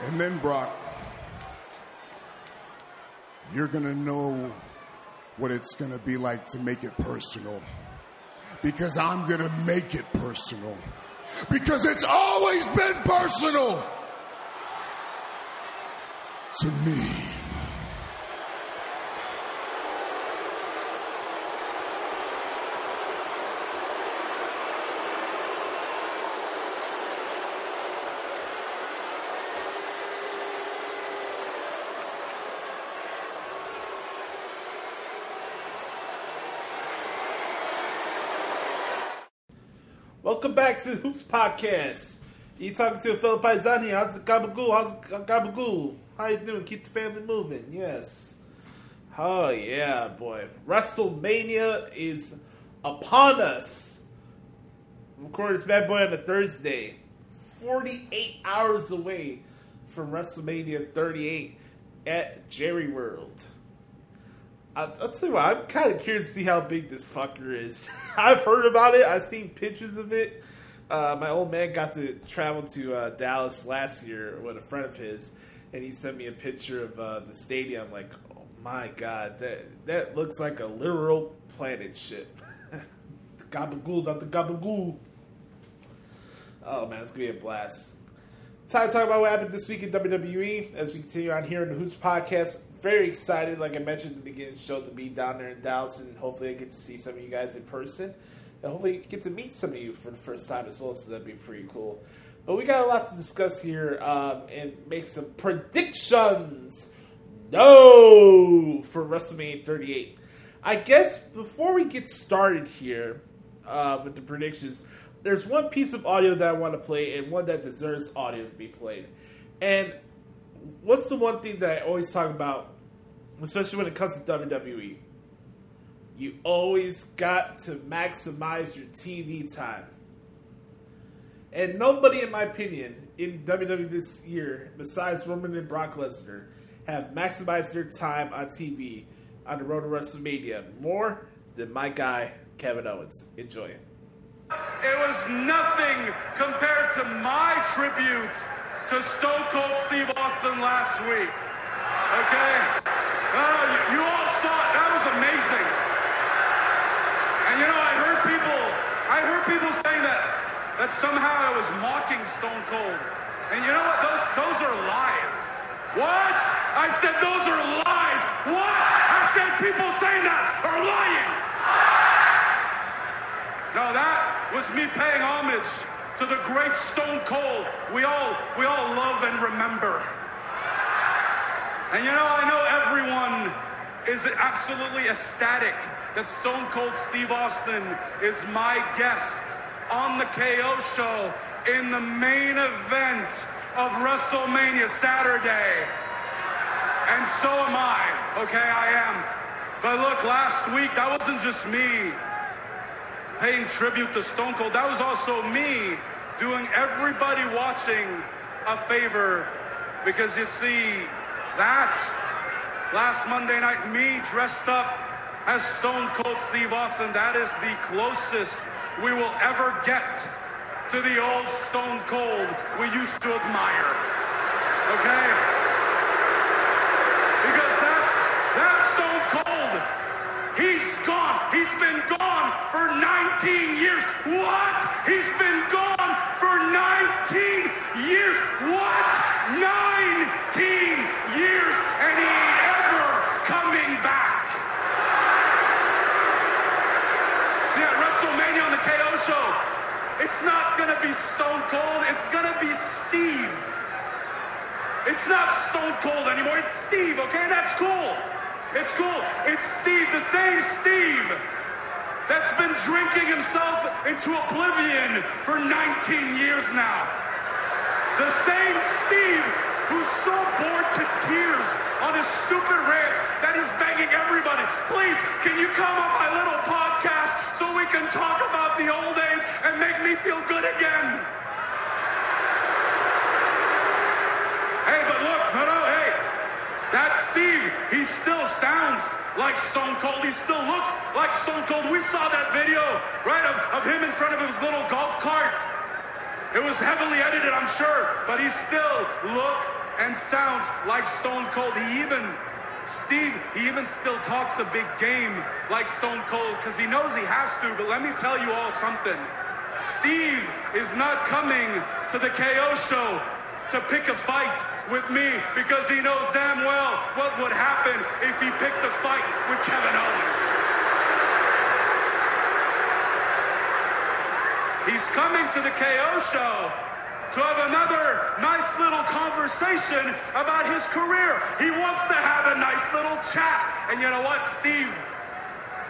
And then, Brock, you're going to know what it's going to be like to make it personal. Because I'm going to make it personal. Because it's always been personal to me. Welcome back to Hoots Podcast. You talking to a fellow paisan here. How's the gabagool? How's the gabagool? How you doing? Keep the family moving. Yes. Oh yeah, boy. WrestleMania is upon us. Recording this bad boy on a Thursday. 48 hours away from WrestleMania 38 at Jerry World. I'll, I'll tell you what, I'm kind of curious to see how big this fucker is. [laughs] I've heard about it. I've seen pictures of it. Uh, my old man got to travel to uh, Dallas last year with a friend of his, and he sent me a picture of uh, the stadium. Like, oh my god, that that looks like a literal planet ship. [laughs] gabagool, not the gabagool. Oh man, it's gonna be a blast. Time to talk about what happened this week in WWE as we continue on here in the Hoots podcast. Very excited, like I mentioned at the beginning of the show, to be down there in Dallas, and hopefully I get to see some of you guys in person, and hopefully get to meet some of you for the first time as well. So that'd be pretty cool. But we got a lot to discuss here um, and make some predictions. No, for WrestleMania 38. I guess before we get started here uh, with the predictions, there's one piece of audio that I want to play and one that deserves audio to be played. And what's the one thing that I always talk about, especially when it comes to WWE? You always got to maximize your TV time. And nobody, in my opinion, in WWE this year, besides Roman and Brock Lesnar, have maximized their time on TV on the road to WrestleMania more than my guy, Kevin Owens. Enjoy it. It was nothing compared to my tribute to Stone Cold Steve Austin last week. Okay? Uh, you, you all saw it. That was amazing. And you know, I heard people, I heard people saying that that somehow I was mocking Stone Cold. And you know what? Those those are lies. What? I said those are lies. What? I said people saying that are lying. No, that was me paying homage to the great Stone Cold we all we all love and remember. And you know, I know everyone is absolutely ecstatic that Stone Cold Steve Austin is my guest on the KO show in the main event of WrestleMania Saturday. And so am I. Okay, I am. But look, last week, that wasn't just me paying tribute to Stone Cold. That was also me doing everybody watching a favor because you see, that last Monday night, me dressed up as Stone Cold Steve Austin, that is the closest we will ever get to the old Stone Cold we used to admire. Okay? Because that, that Stone Cold, he's gone. He's been gone for 19 years. What? He's been gone for 19 years. What? 19 years. And he ain't ever coming back. See, at WrestleMania on the KO show, it's not to be Stone Cold, it's to be Steve. It's not Stone Cold anymore, it's Steve, okay? That's cool. It's cool. It's Steve, the same Steve that's been drinking himself into oblivion for 19 years now. The same Steve who's so bored to tears on his stupid rant that he's begging everybody, please, can you come on my little podcast so we can talk about the old days and make me feel good again? Hey, but look, no, no, that's Steve. He still sounds like Stone Cold. He still looks like Stone Cold. We saw that video, right, of, of him in front of his little golf cart. It was heavily edited, I'm sure, but he still looked and sounds like Stone Cold. He even Steve, he even still talks a big game like Stone Cold because he knows he has to. But let me tell you all something. Steve is not coming to the KO show to pick a fight with me because he knows damn well what would happen if he picked a fight with Kevin Owens. He's coming to the KO show to have another nice little conversation about his career. He wants to have a nice little chat. And you know what, Steve?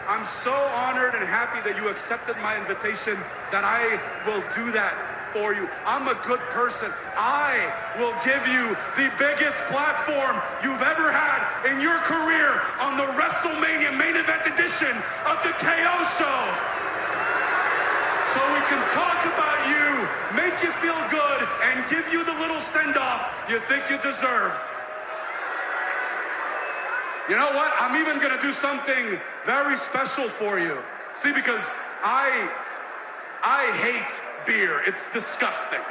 I'm so honored and happy that you accepted my invitation that I will do that for you. I'm a good person. I will give you the biggest platform you've ever had in your career on the WrestleMania main event edition of the KO show so we can talk about you, make you feel good, and give you the little send off you think you deserve. You know what? I'm even going to do something very special for you. See, because I I hate beer. It's disgusting.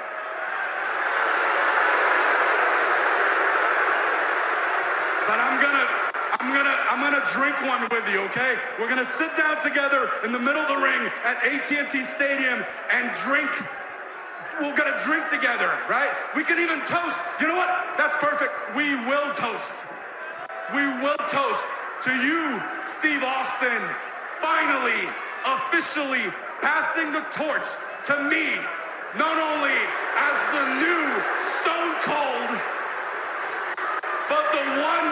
But I'm gonna, I'm gonna, I'm gonna drink one with you, okay? We're gonna sit down together in the middle of the ring at AT&T Stadium and drink. We're gonna drink together, right? We can even toast. You know what? That's perfect. We will toast. We will toast to you, Steve Austin, finally, officially passing the torch to me, not only as the new Stone Cold, but the one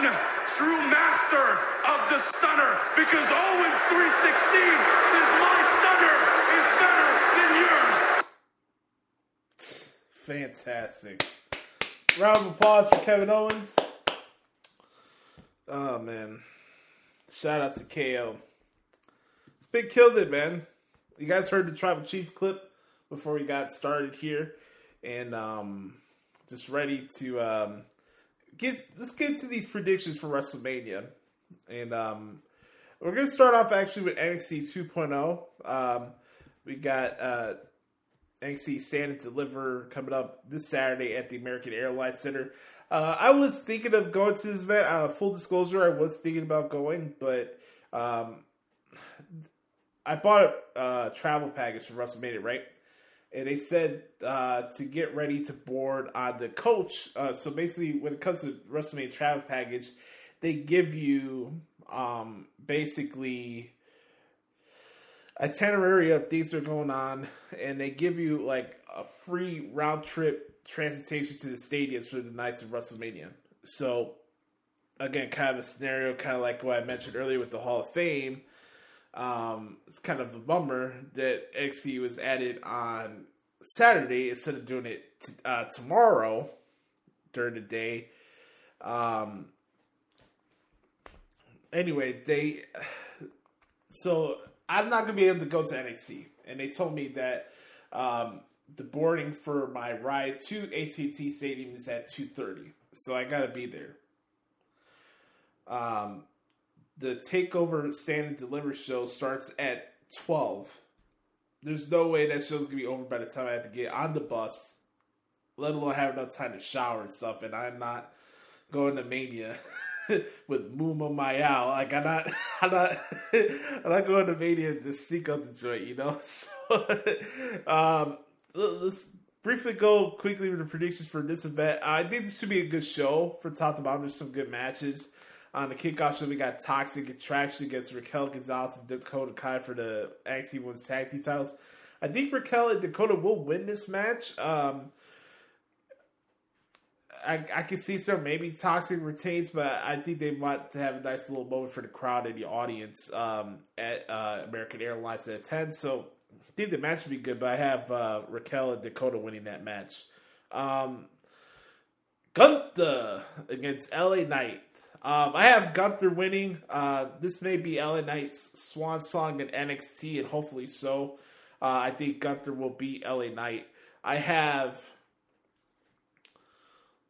true master of the stunner. Because Owens 316 says my stunner is better than yours. Fantastic. Round of applause for Kevin Owens. Oh man. Shout out to KO. It's big killed it, man. You guys heard the Tribal Chief clip before we got started here. And um just ready to um get let's get into these predictions for WrestleMania. And um we're gonna start off actually with NXT 2.0. Um we got uh NXT Stand and Deliver coming up this Saturday at the American Airlines Center. Uh, I was thinking of going to this event. Uh, full disclosure, I was thinking about going, but um, I bought a uh, travel package for WrestleMania, right? And they said uh, to get ready to board on the coach. Uh, so basically, when it comes to WrestleMania travel package, they give you um, basically itinerary of things that are going on, and they give you like a free round trip transportation to the stadiums for the nights of WrestleMania. So, again, kind of a scenario, kind of like what I mentioned earlier with the Hall of Fame. Um, it's kind of a bummer that NXT was added on Saturday instead of doing it t- uh, tomorrow during the day. Um, anyway, they so I'm not gonna be able to go to NXT, and they told me that um, the boarding for my ride to AT&T Stadium is at two thirty, so I gotta be there. Um, the Takeover Stand and Deliver show starts at twelve. There's no way that show's gonna be over by the time I have to get on the bus, let alone have enough time to shower and stuff. And I'm not going to Mania [laughs] with Muma Mayao. Like I'm not, [laughs] I'm not, [laughs] I'm not going to Mania to seek out the joint. You know. So, um, let's briefly go quickly with the predictions for this event. I think this should be a good show for top to bottom. There's some good matches. On the kickoff show, we got Toxic Attraction against Raquel Gonzalez and Dakota Kai for the NXT Women's Tag Team titles. I think Raquel and Dakota will win this match. Um, I, I can see some maybe Toxic retains, but I think they might to have a nice little moment for the crowd and the audience um, at uh, American Airlines Center. So I think the match would be good, but I have uh, Raquel and Dakota winning that match. Um, Gunther against LA Knight. Um, I have Gunther winning. Uh, this may be LA Knight's swan song in NXT, and hopefully so. Uh, I think Gunther will beat LA Knight. I have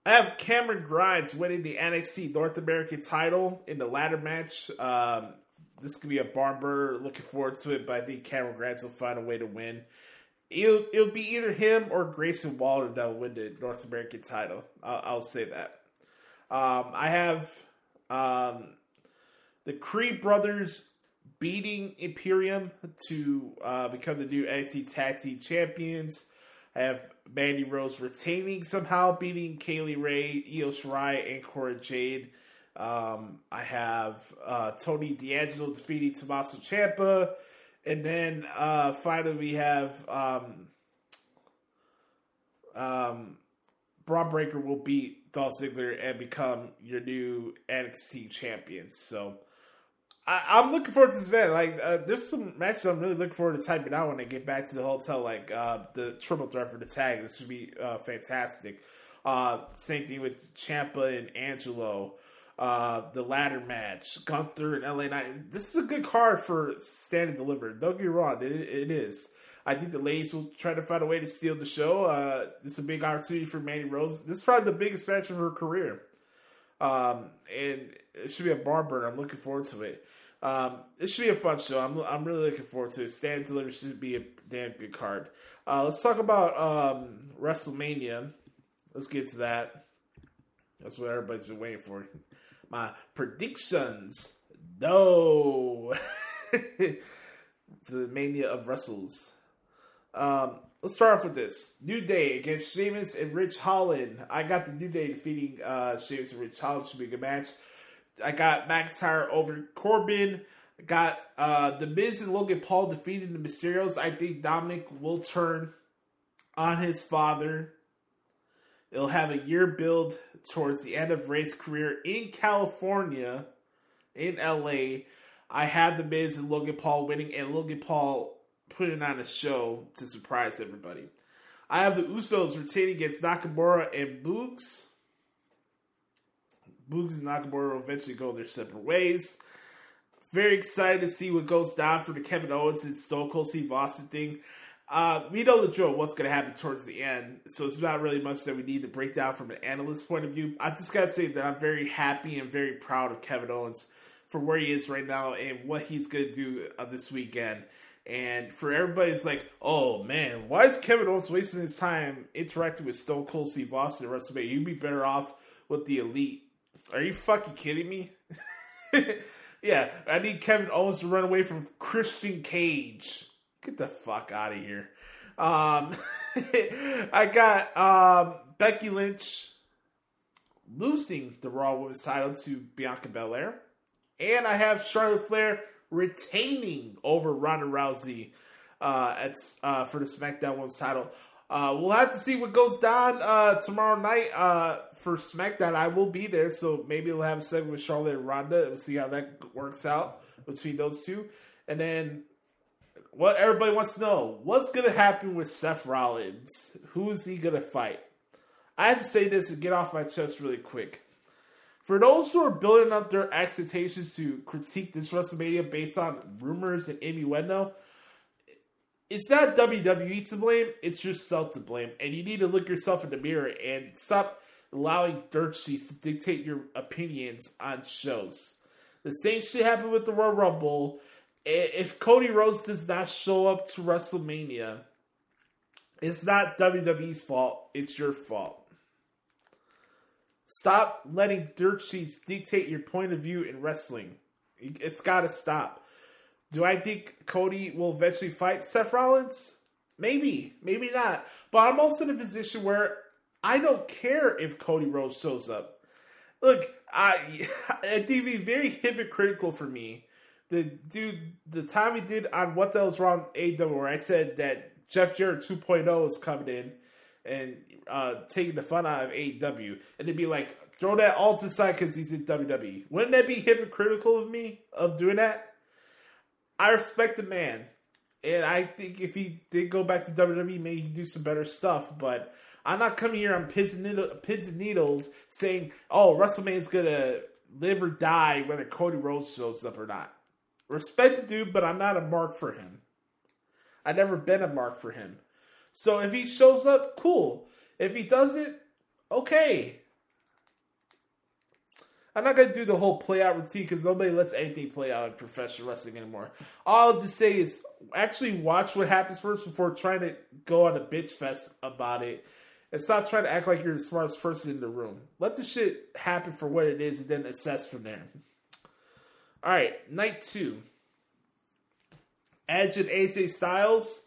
I have Cameron Grimes winning the NXT North American title in the ladder match. Um, this could be a barn burner. Looking forward to it, but I think Cameron Grimes will find a way to win. It'll, it'll be either him or Grayson Waller that will win the North American title. I'll, I'll say that. Um, I have Um, the Creed brothers beating Imperium to uh, become the new NXT Tag Team Champions. I have Mandy Rose retaining somehow, beating Kay Lee Ray, Io Shirai, and Cora Jade. Um, I have uh, Tony D'Angelo defeating Tommaso Ciampa. And then uh, finally we have um, um, Bron Breakker will beat Dolph Ziggler and become your new NXT champion. So I, I'm looking forward to this event. Like, uh, there's some matches I'm really looking forward to typing out when I get back to the hotel. Like uh, the triple threat for the tag. This would be uh, fantastic. Uh, same thing with Ciampa and Angelo. Uh, the ladder match, Gunther and LA Knight. This is a good card for Stand and Deliver. Don't get me wrong, it, it is. I think the ladies will try to find a way to steal the show. Uh, this is a big opportunity for Mandy Rose. This is probably the biggest match of her career. Um, and it should be a barn burner. I'm looking forward to it. Um, it should be a fun show. I'm, I'm really looking forward to it. Stand Deliver should be a damn good card. Uh, let's talk about um, WrestleMania. Let's get to that. That's what everybody's been waiting for. My predictions. No. [laughs] the Mania of Wrestles. Um, let's start off with this. New Day against Sheamus and Ridge Holland. I got the New Day defeating uh, Sheamus and Ridge Holland. Should be a good match. I got McIntyre over Corbin. I got uh, The Miz and Logan Paul defeating the Mysterios. I think Dominic will turn on his father. It'll have a year build towards the end of Ray's career in California, in LA. I have The Miz and Logan Paul winning, and Logan Paul putting on a show to surprise everybody. I have the Usos retaining against Nakamura and Boogs. Boogs and Nakamura will eventually go their separate ways. Very excited to see what goes down for the Kevin Owens and Stone Cold Steve Austin thing. Uh, we know the drill, what's going to happen towards the end, so it's not really much that we need to break down from an analyst point of view. I just got to say that I'm very happy and very proud of Kevin Owens for where he is right now and what he's going to do uh, this weekend. And for everybody's like, oh man, why is Kevin Owens wasting his time interacting with Stone Cold Steve Austin at WrestleMania? You'd be better off with the Elite. Are you fucking kidding me? [laughs] yeah, I need Kevin Owens to run away from Christian Cage. Get the fuck out of here. Um, [laughs] I got um, Becky Lynch losing the Raw Women's title to Bianca Belair. And I have Charlotte Flair retaining over Ronda Rousey uh, at, uh, for the SmackDown Women's title. Uh, we'll have to see what goes down uh, tomorrow night uh, for SmackDown. I will be there, so maybe we'll have a segment with Charlotte and Ronda. We'll see how that works out between those two. And then what everybody wants to know what's going to happen with Seth Rollins? Who is he going to fight? I had to say this and get off my chest really quick. For those who are building up their expectations to critique this WrestleMania based on rumors and Amy innuendo, it's not WWE to blame, it's yourself to blame. And you need to look yourself in the mirror and stop allowing dirt sheets to dictate your opinions on shows. The same shit happened with the Royal Rumble. If Cody Rhodes does not show up to WrestleMania, it's not WWE's fault, it's your fault. Stop letting dirt sheets dictate your point of view in wrestling. It's got to stop. Do I think Cody will eventually fight Seth Rollins? Maybe, maybe not. But I'm also in a position where I don't care if Cody Rhodes shows up. Look, I [laughs] it'd be very hypocritical for me. The dude, the time we did on what the hell's wrong AW, where I said that Jeff Jarrett 2.0 is coming in and uh, taking the fun out of AEW, and they'd be like, throw that all to the side because he's in WWE. Wouldn't that be hypocritical of me of doing that? I respect the man, and I think if he did go back to WWE, maybe he'd do some better stuff. But I'm not coming here on pins and, needle, pins and needles saying, "Oh, WrestleMania's gonna live or die whether Cody Rhodes shows up or not." Respect the dude, but I'm not a mark for him. I've never been a mark for him. So if he shows up, cool. If he doesn't, okay. I'm not gonna do the whole play out routine because nobody lets anything play out in professional wrestling anymore. All I'll just say is actually watch what happens first before trying to go on a bitch fest about it. and stop trying to act like you're the smartest person in the room. Let the shit happen for what it is, and then assess from there. All right, night two. Edge and AJ Styles.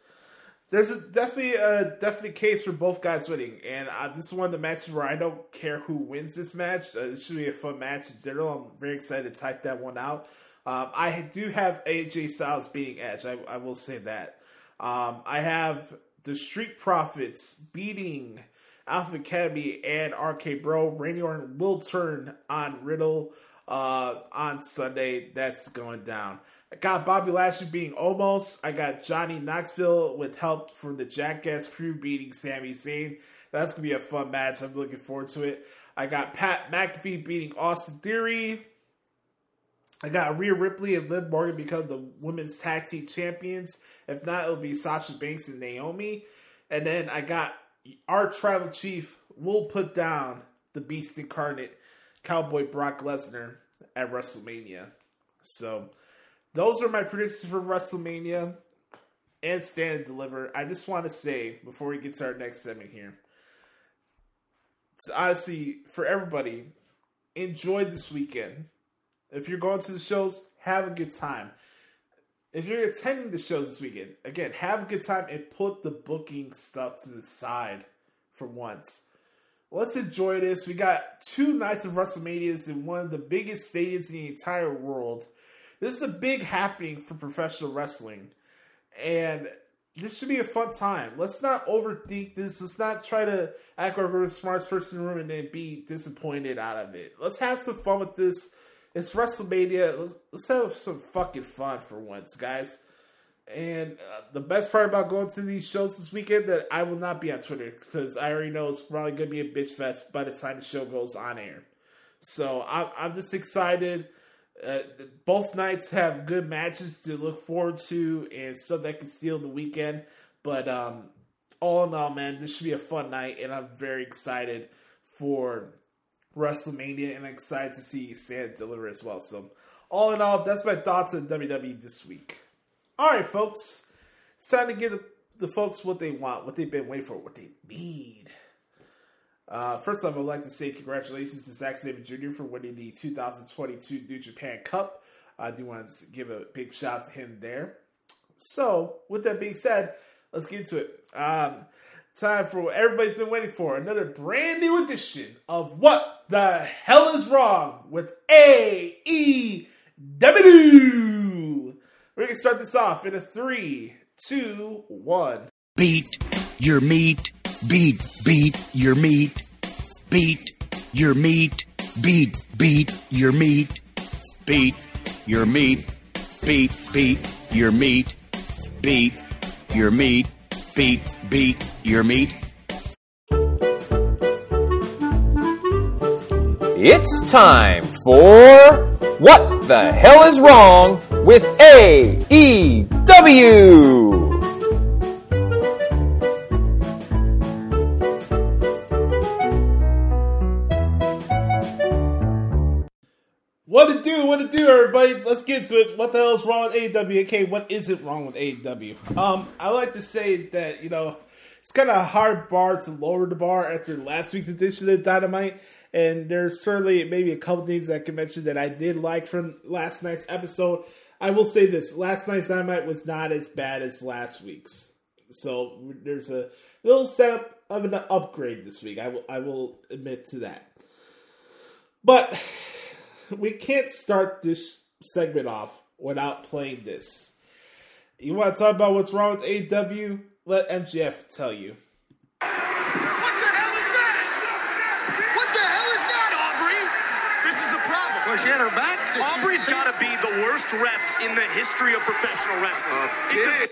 There's a definitely a definite case for both guys winning, and uh, this is one of the matches where I don't care who wins this match. Uh, it should be a fun match in general. I'm very excited to type that one out. Um, I do have AJ Styles beating Edge. I, I will say that. Um, I have the Street Profits beating Alpha Academy and RK Bro. Randy Orton will turn on Riddle uh, on Sunday. That's going down. I got Bobby Lashley beating Omos. I got Johnny Knoxville with help from the Jackass crew beating Sami Zayn. That's to be a fun match. I'm looking forward to it. I got Pat McAfee beating Austin Theory. I got Rhea Ripley and Liv Morgan become the women's tag team champions. If not, it'll be Sasha Banks and Naomi. And then I got our tribal chief will put down the beast incarnate, Cowboy Brock Lesnar, at WrestleMania. So those are my predictions for WrestleMania and Stand and Deliver. I just want to say before we get to our next segment here, it's honestly for everybody, enjoy this weekend. If you're going to the shows, have a good time. If you're attending the shows this weekend, again, have a good time and put the booking stuff to the side for once. Let's enjoy this. We got two nights of WrestleManias in one of the biggest stadiums in the entire world. This is a big happening for professional wrestling. And this should be a fun time. Let's not overthink this. Let's not try to act like we're the smartest person in the room and then be disappointed out of it. Let's have some fun with this. It's WrestleMania. Let's, let's have some fucking fun for once, guys. And uh, the best part about going to these shows this weekend that I will not be on Twitter because I already know it's probably going to be a bitch fest by the time the show goes on air. So I'm, I'm just excited. Uh, both nights have good matches to look forward to and stuff that can steal the weekend. But um, all in all, man, this should be a fun night, and I'm very excited for WrestleMania, and excited to see Stand deliver as well. So, all in all, that's my thoughts on WWE this week. All right, folks, it's time to give the, the folks what they want, what they've been waiting for, what they need. Uh, first off, I'd like to say congratulations to Zack Sabre Jr. for winning the 2022 New Japan Cup. I do want to give a big shout out to him there. So, with that being said, let's get into it. Um, time for what everybody's been waiting for another brand new edition of What the Hell is Wrong with AEW. We're going to start this off in a three, two, one. beat your meat, beat, beat your meat, beat your meat, beat, beat your meat, beat your meat, beat, beat your meat, beat your meat, beat, beat your meat. It's time for What the Hell is Wrong with AEW? Everybody? Let's get to it. What the hell is wrong with AEW? Okay, what isn't wrong with AEW? Um, I like to say that you know it's kind of a hard bar to lower the bar after last week's edition of Dynamite, and there's certainly maybe a couple things I can mention that I did like from last night's episode. I will say this: last night's Dynamite was not as bad as last week's, so there's a little setup of an upgrade this week. I will I will admit to that, but [laughs] we can't start this segment off without playing this. You want to talk about what's wrong with AEW? Let MJF tell you. What the hell is that? What the hell is that, Aubrey? This is the problem. Well, she had her back. to- Aubrey's got to be the worst ref in the history of professional wrestling. Uh, because-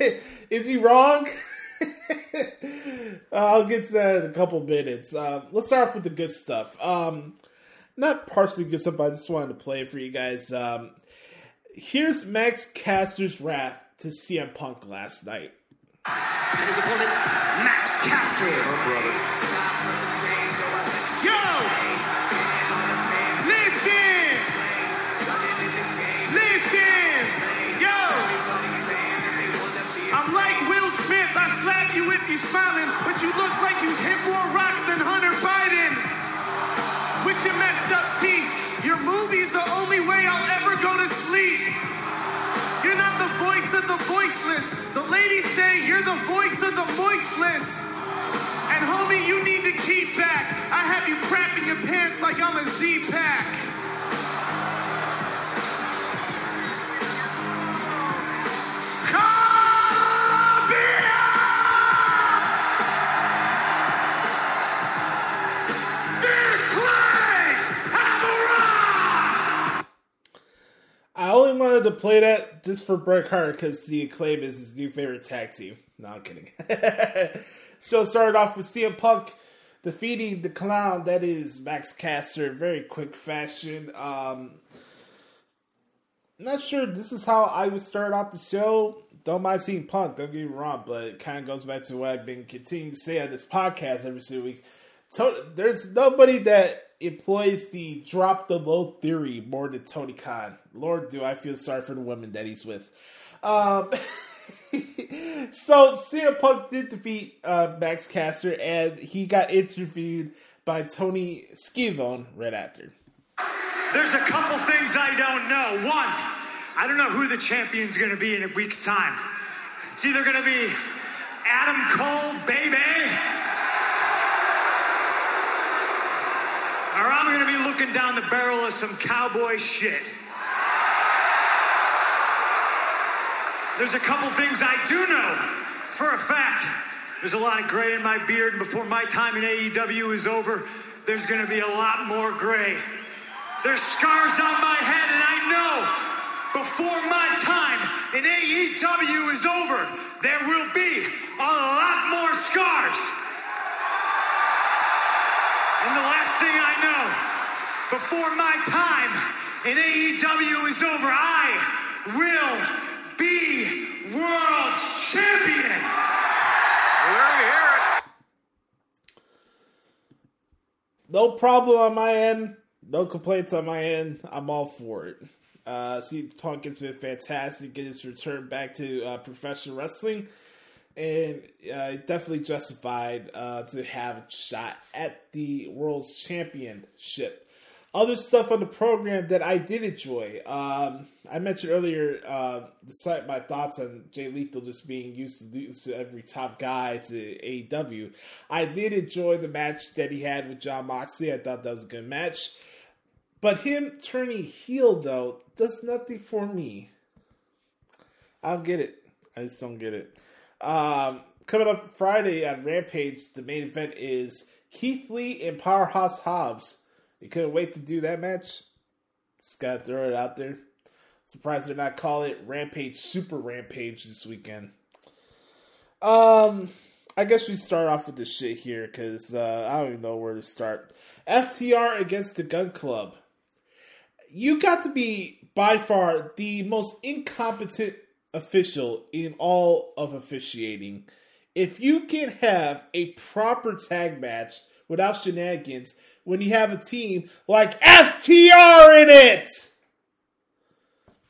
[laughs] Is he wrong? [laughs] I'll get to that in a couple minutes. Um, let's start off with the good stuff. Um, not partially good stuff, but I just wanted to play it for you guys. Um, here's Max Caster's rap to CM Punk last night. His opponent, Max Caster. brother. But you look like you hit more rocks than Hunter Biden. With your messed up teeth, your movie's the only way I'll ever go to sleep. You're not the voice of the voiceless. The ladies say you're the voice of the voiceless. And homie, you need to keep back. I have you crapping your pants like I'm a Z-Pack. Wanted to play that just for Bret Hart because the acclaim is his new favorite tag team. No, I'm kidding. [laughs] so it started off with CM Punk defeating the clown that is Max Caster very quick fashion. Um, not sure this is how I would start off the show. Don't mind seeing Punk, don't get me wrong, but it kind of goes back to what I've been continuing to say on this podcast every single week. To- there's nobody that employs the drop the low theory more than Tony Khan. Lord, do I feel sorry for the women that he's with. Um, [laughs] so CM Punk did defeat uh, Max Caster, and he got interviewed by Tony Schiavone right after. There's a couple things I don't know. One, I don't know who the champion's going to be in a week's time. It's either going to be Adam Cole, baby, or I'm going to be looking down the barrel of some cowboy shit. There's a couple things I do know for a fact. There's a lot of gray in my beard, and before my time in AEW is over, there's going to be a lot more gray. There's scars on my head, and I know before my time in AEW is over, there will be a lot more scars. And the last thing I know, before my time in AEW is over, I will be world champion. There you hear it. No problem on my end. No complaints on my end. I'm all for it. Uh, see, Punk has been fantastic in his return back to uh, professional wrestling, and uh, definitely justified uh, to have a shot at the world's championship. Other stuff on the program that I did enjoy. Um, I mentioned earlier, uh, despite my thoughts on Jay Lethal just being used to lose to every top guy to AEW, I did enjoy the match that he had with Jon Moxley. I thought that was a good match. But him turning heel, though, does nothing for me. I don't get it. I just don't get it. Um, coming up Friday on Rampage, the main event is Keith Lee and Powerhouse Hobbs. You couldn't wait to do that match. Just gotta throw it out there. Surprised they're not calling it Rampage Super Rampage this weekend. Um, I guess we start off with this shit here because uh, I don't even know where to start. FTR against the Gunn Club. You got to be by far the most incompetent official in all of officiating. If you can't have a proper tag match without shenanigans when you have a team like FTR in it.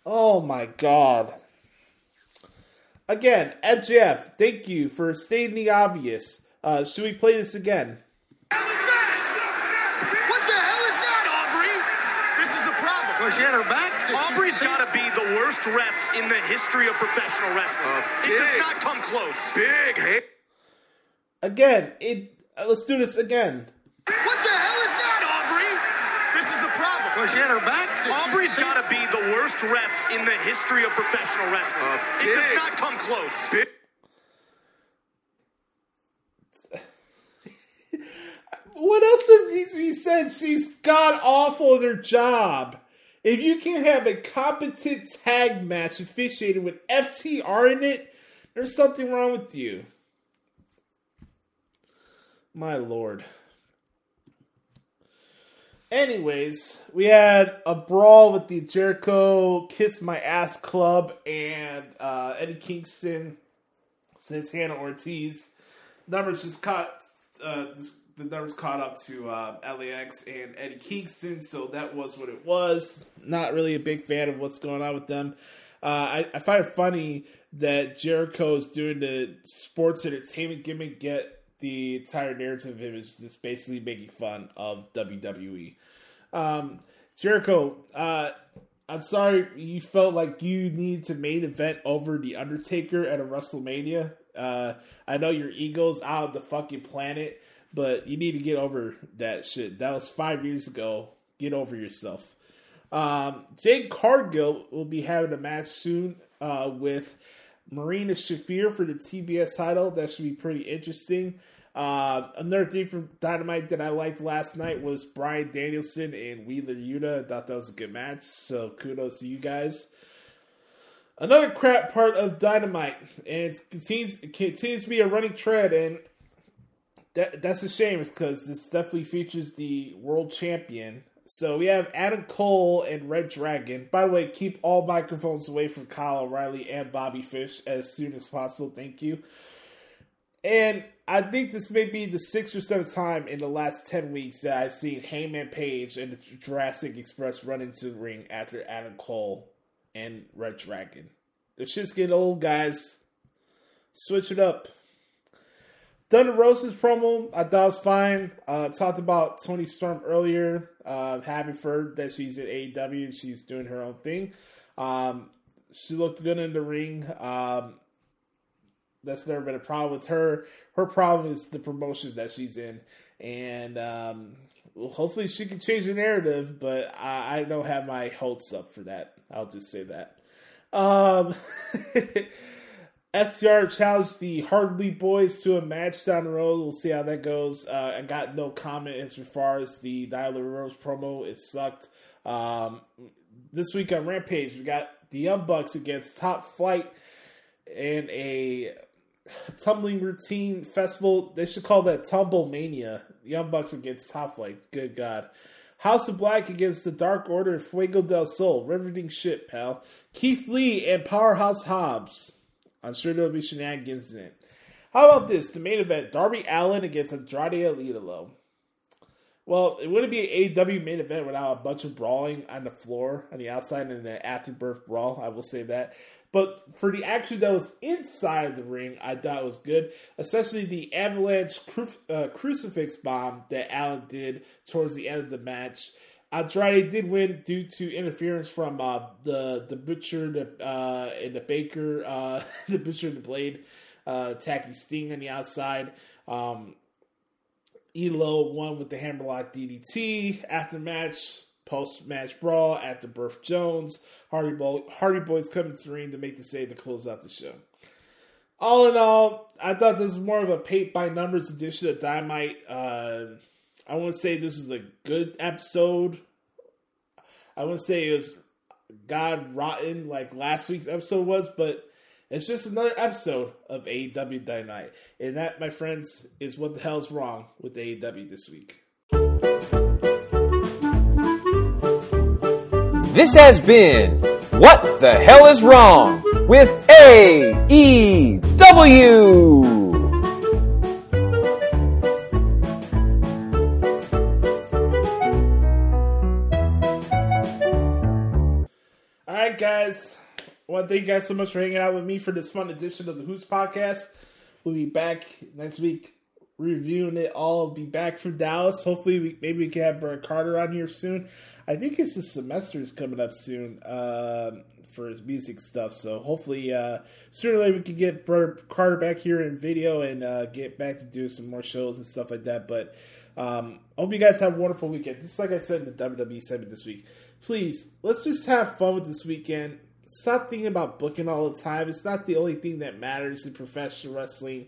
Oh my god. Again, MJF, thank you for stating the obvious. Uh, should we play this again? What the hell is that, Aubrey? This is the problem. Well, she had her back Aubrey's got to be the worst ref in the history of professional wrestling. it does not come close. Big, hey. Again, it. Uh, let's do this again. What the hell is that, Aubrey? This is the problem. Well, she had her back to- Aubrey's got to be the worst ref in the history of professional wrestling. it does not come close. Big. [laughs] What else needs to be said? She's god awful at her job. If you can't have a competent tag match officiated with FTR in it, there's something wrong with you. My lord. Anyways, we had a brawl with the Jericho Kiss My Ass Club and uh, Eddie Kingston Santana Ortiz. Numbers just caught uh, this, the numbers caught up to uh, LAX and Eddie Kingston, so that was what it was. Not really a big fan of what's going on with them. Uh, I, I find it funny that Jericho is doing the sports entertainment gimmick, get the entire narrative of him is just basically making fun of WWE. Um, Jericho, uh, I'm sorry you felt like you needed to main event over the Undertaker at a WrestleMania. Uh, I know your ego's out of the fucking planet, but you need to get over that shit. That was five years ago. Get over yourself. Um, Jade Cargill will be having a match soon uh, with Marina Shafir for the TBS title. That should be pretty interesting. Uh, another thing from Dynamite that I liked last night was Bryan Danielson and Wheeler Yuta. I thought that was a good match, so kudos to you guys. Another crap part of Dynamite, and it continues, it continues to be a running trend, and that, that's a shame, because this definitely features the world champion. So we have Adam Cole and Red Dragon. By the way, keep all microphones away from Kyle O'Reilly and Bobby Fish as soon as possible. Thank you. And I think this may be the sixth or seventh time in the last 10 weeks that I've seen Hangman Page and the Jurassic Express run into the ring after Adam Cole and Red Dragon. The shit's getting old, guys. Switch it up. Thunder Rosa's promo, I thought was fine. Uh, talked about Toni Storm earlier. Uh, happy for her that she's at AEW and she's doing her own thing. Um, she looked good in the ring. Um, that's never been a problem with her. Her problem is the promotions that she's in, and um, well, hopefully she can change the narrative. But I, I don't have my hopes up for that. I'll just say that. [laughs] FTR challenged the Hardly Boys to a match down the road. We'll see how that goes. Uh, I got no comment as far as the Nyla Rose promo. It sucked. Um, this week on Rampage, we got the Young Bucks against Top Flight and a tumbling routine festival. They should call that Tumble Mania. Young Bucks against Top Flight. Good God. House of Black against the Dark Order and Fuego del Sol. Riveting shit, pal. Keith Lee and Powerhouse Hobbs. I'm sure there'll be shenanigans in it. How about this? The main event Darby Allin against Andrade El Idolo. Well, it wouldn't be an AEW main event without a bunch of brawling on the floor on the outside and an afterbirth brawl. I will say that. But for the action that was inside the ring, I thought was good, especially the avalanche cru- uh, crucifix bomb that Allen did towards the end of the match. Andrade did win due to interference from uh, the the butcher the, uh, and the baker, uh, [laughs] the butcher and the blade, uh, attacking Sting on the outside. Um, Elo won with the hammerlock DDT after match. Post match brawl Afterbirth Jones, Hardy, Bo- Hardy Boys coming to the ring to make the save to close out the show. All in all, I thought this was more of a paint by numbers edition of Dynamite. I wouldn't say this was a good episode. I wouldn't say it was god rotten like last week's episode was, but it's just another episode of AEW Dynamite. And that, my friends, is what the hell's wrong with AEW this week. This has been What the Hell is Wrong with AEW. To thank you guys so much for hanging out with me for this fun edition of the Hoots podcast. We'll be back next week reviewing it all. Be back from Dallas. Hopefully, we, maybe we can have Brett Carter on here soon. I think his semester is coming up soon um for his music stuff. So hopefully, uh, sooner or later, we can get Brett Carter back here in video and uh, get back to do some more shows and stuff like that. But um, I hope you guys have a wonderful weekend. Just like I said in the WWE segment this week, please let's just have fun with this weekend. Stop thinking about booking all the time. It's not the only thing that matters in professional wrestling.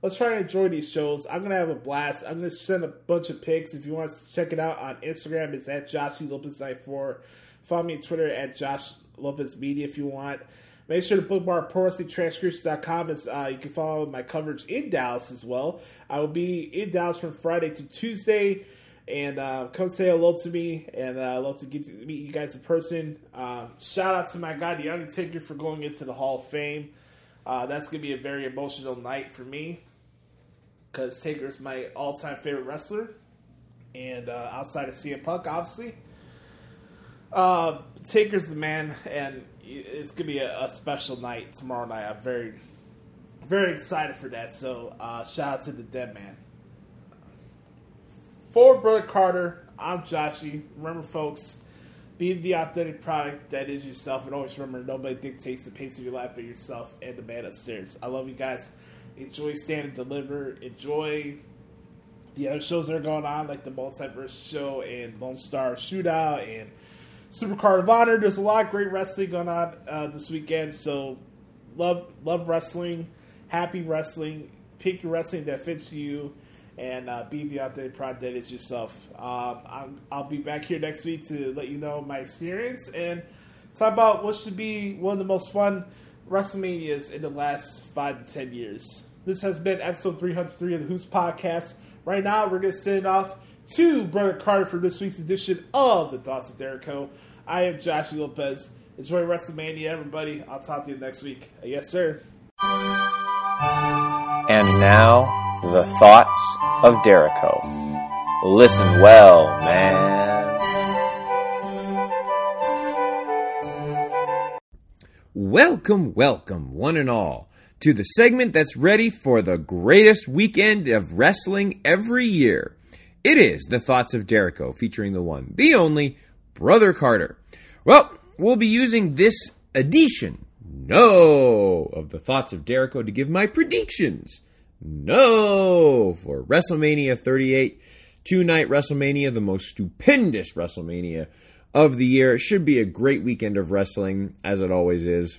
Let's try to enjoy these shows. I'm gonna have a blast. I'm gonna send a bunch of pics. If you want to check it out on Instagram, it's at Joshie Lopez 94. Follow me on Twitter at Josh Lopez Media if you want. Make sure to bookmark ProWrestlingTranscriptions.com as uh, you can follow my coverage in Dallas as well. I will be in Dallas from Friday to Tuesday. And uh, come say hello to me, and uh, I love to get to meet you guys in person. Um, shout out to my guy, The Undertaker, for going into the Hall of Fame. Uh, that's going to be a very emotional night for me because Taker's my all time favorite wrestler. And uh, outside of CM Punk, obviously. Uh, Taker's the man, and it's to be a, a special night tomorrow night. I'm very, very excited for that. So uh, shout out to the dead man. For Brother Carter, I'm Joshie. Remember, folks, be the authentic product that is yourself, and always remember nobody dictates the pace of your life but yourself and the man upstairs. I love you guys. Enjoy Stand and Deliver. Enjoy the other shows that are going on, like the Multiverse Show and Lone Star Shootout and Supercard of Honor. There's a lot of great wrestling going on uh, this weekend, so love love wrestling, happy wrestling. Pick your wrestling that fits you, and uh, be the authentic product that is yourself. Um, I'm, I'll be back here next week to let you know my experience and talk about what should be one of the most fun WrestleManias in the last five to ten years. This has been episode 303 of the Hoots Podcast. Right now, we're going to send it off to Brother Carter for this week's edition of the Thoughts of Dericho. I am Josh Lopez. Enjoy WrestleMania, everybody. I'll talk to you next week. Yes, sir. And now, the thoughts of Dericho. Listen well, man. Welcome, welcome, one and all, to the segment that's ready for the greatest weekend of wrestling every year. It is The Thoughts of Dericho, featuring the one, the only, Brother Carter. Well, we'll be using this edition, no, of The Thoughts of Dericho to give my predictions, no, for WrestleMania 38, two night WrestleMania, the most stupendous WrestleMania of the year. It should be a great weekend of wrestling, as it always is.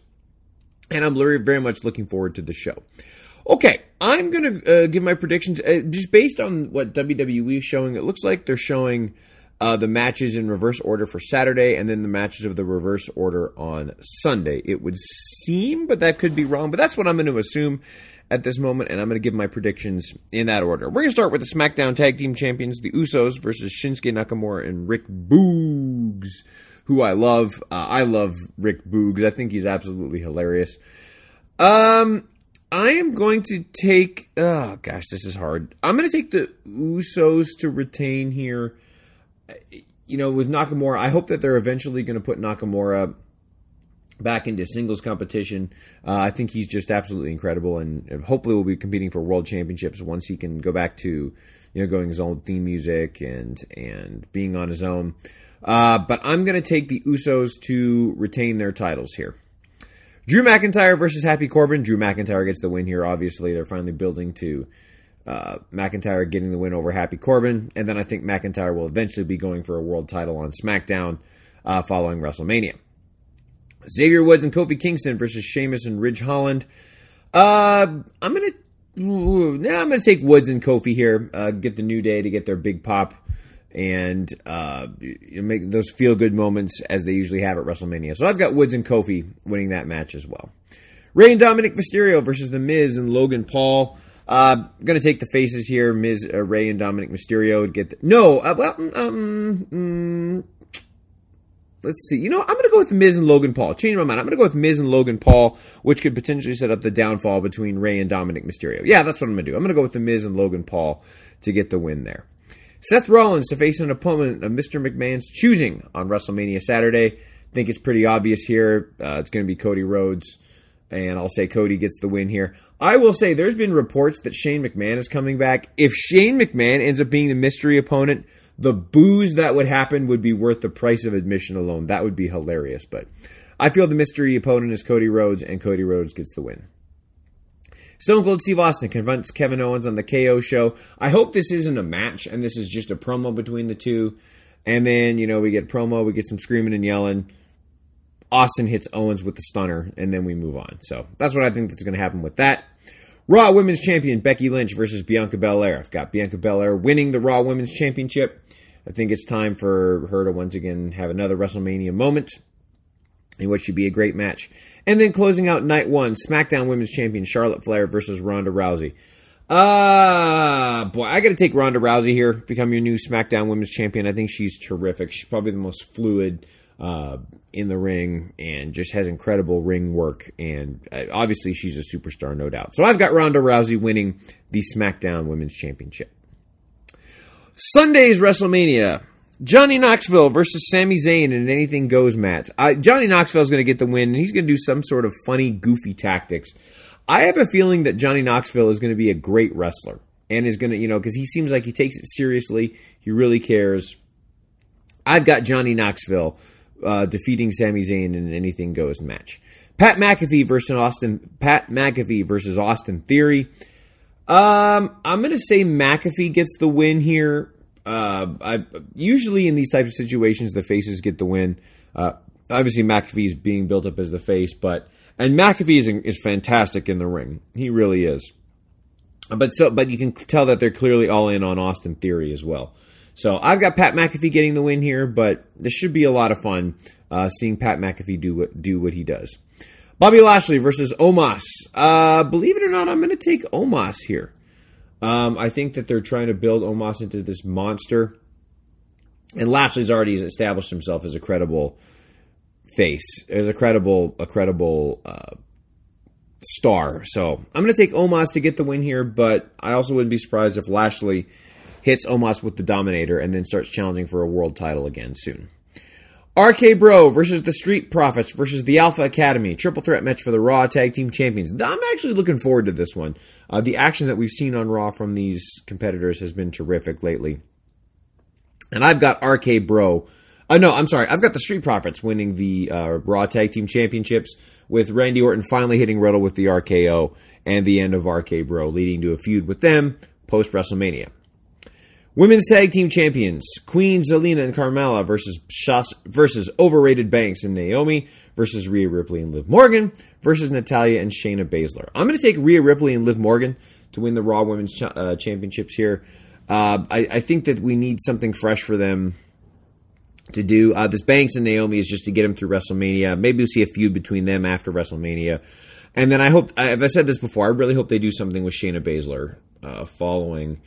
And I'm very, much looking forward to the show. Okay, I'm going to uh, give my predictions uh, just based on what WWE is showing. It looks like they're showing uh, the matches in reverse order for Saturday and then the matches of the reverse order on Sunday. It would seem, but that could be wrong. But that's what I'm going to assume at this moment, and I'm going to give my predictions in that order. We're going to start with the SmackDown Tag Team Champions, the Usos, versus Shinsuke Nakamura and Rick Boogs, who I love. Uh, I love Rick Boogs. I think he's absolutely hilarious. Um, I am going to take. Oh gosh, this is hard. I'm going to take the Usos to retain here. You know, with Nakamura, I hope that they're eventually going to put Nakamura back into singles competition. Uh, I think he's just absolutely incredible, and hopefully will be competing for world championships once he can go back to you know going his own theme music and and being on his own. Uh, but I'm going to take the Usos to retain their titles here. Drew McIntyre versus Happy Corbin. Drew McIntyre gets the win here. Obviously, they're finally building to uh, McIntyre getting the win over Happy Corbin, and then I think McIntyre will eventually be going for a world title on SmackDown uh, following WrestleMania. Xavier Woods and Kofi Kingston versus Sheamus and Ridge Holland. Uh, I'm gonna, nah, I'm gonna take Woods and Kofi here. Uh, get the New Day to get their big pop and uh, make those feel good moments as they usually have at WrestleMania. So I've got Woods and Kofi winning that match as well. Rey and Dominic Mysterio versus The Miz and Logan Paul. Uh, gonna take the faces here. Miz, uh, Rey, and Dominic Mysterio get the, no. Uh, well, um, mm, let's see. You know, I'm gonna go with Miz and Logan Paul. Change my mind. I'm gonna go with Miz and Logan Paul, which could potentially set up the downfall between Rey and Dominic Mysterio. Yeah, that's what I'm gonna do. I'm gonna go with the Miz and Logan Paul to get the win there. Seth Rollins to face an opponent of Mr. McMahon's choosing on WrestleMania Saturday. I think it's pretty obvious here. Uh, it's going to be Cody Rhodes, and I'll say Cody gets the win here. I will say there's been reports that Shane McMahon is coming back. If Shane McMahon ends up being the mystery opponent, the booze that would happen would be worth the price of admission alone. That would be hilarious. But I feel the mystery opponent is Cody Rhodes, and Cody Rhodes gets the win. Stone Cold Steve Austin confronts Kevin Owens on the KO show. I hope this isn't a match and this is just a promo between the two. And then, you know, we get promo, we get some screaming and yelling. Austin hits Owens with the stunner, and then we move on. So that's what I think that's going to happen with that. Raw Women's Champion Becky Lynch versus Bianca Belair. I've got Bianca Belair winning the Raw Women's Championship. I think it's time for her to once again have another WrestleMania moment in what should be a great match. And then closing out night one, SmackDown Women's Champion Charlotte Flair versus Ronda Rousey. Ah, uh, boy, I got to take Ronda Rousey here, become your new SmackDown Women's Champion. I think she's terrific. She's probably the most fluid uh, in the ring and just has incredible ring work. And uh, obviously, she's a superstar, no doubt. So I've got Ronda Rousey winning the SmackDown Women's Championship. Sunday's WrestleMania. Johnny Knoxville versus Sami Zayn in an anything goes match. I, Johnny Knoxville is going to get the win, and he's going to do some sort of funny, goofy tactics. I have a feeling that Johnny Knoxville is going to be a great wrestler and is going to, you know, because he seems like he takes it seriously. He really cares. I've got Johnny Knoxville uh, defeating Sami Zayn in an anything goes match. Pat McAfee versus Austin. Pat McAfee versus Austin Theory. Um, I'm to say McAfee gets the win here. Uh, I usually in these types of situations the faces get the win. Uh, obviously McAfee is being built up as the face, but and McAfee is is fantastic in the ring. He really is. But so, but you can tell that they're clearly all in on Austin Theory as well. So I've got Pat McAfee getting the win here, but this should be a lot of fun uh, seeing Pat McAfee do what do what he does. Bobby Lashley versus Omos. Uh, believe it or not, I'm going to take Omos here. Um, I think that they're trying to build Omos into this monster, and Lashley's already established himself as a credible face, as a credible, a credible uh, star. So I'm going to take Omos to get the win here, but I also wouldn't be surprised if Lashley hits Omos with the Dominator and then starts challenging for a world title again soon. RK Bro versus the Street Profits versus the Alpha Academy. Triple threat match for the Raw Tag Team Champions. I'm actually looking forward to this one. Uh, the action that we've seen on Raw from these competitors has been terrific lately. And I've got RK Bro. Uh, no, I'm sorry. I've got the Street Profits winning the uh, Raw Tag Team Championships with Randy Orton finally hitting Riddle with the RKO and the end of RK Bro, leading to a feud with them post WrestleMania. Women's Tag Team Champions Queen Zelina and Carmella versus Shas- versus Overrated Banks and Naomi versus Rhea Ripley and Liv Morgan versus Natalya and Shayna Baszler. I'm going to take Rhea Ripley and Liv Morgan to win the Raw Women's uh, Championships here. Uh, I, I, think that we need something fresh for them to do. Uh, this Banks and Naomi is just to get them through WrestleMania. Maybe we'll see a feud between them after WrestleMania. And then I hope, I've said this before, I really hope they do something with Shayna Baszler uh, following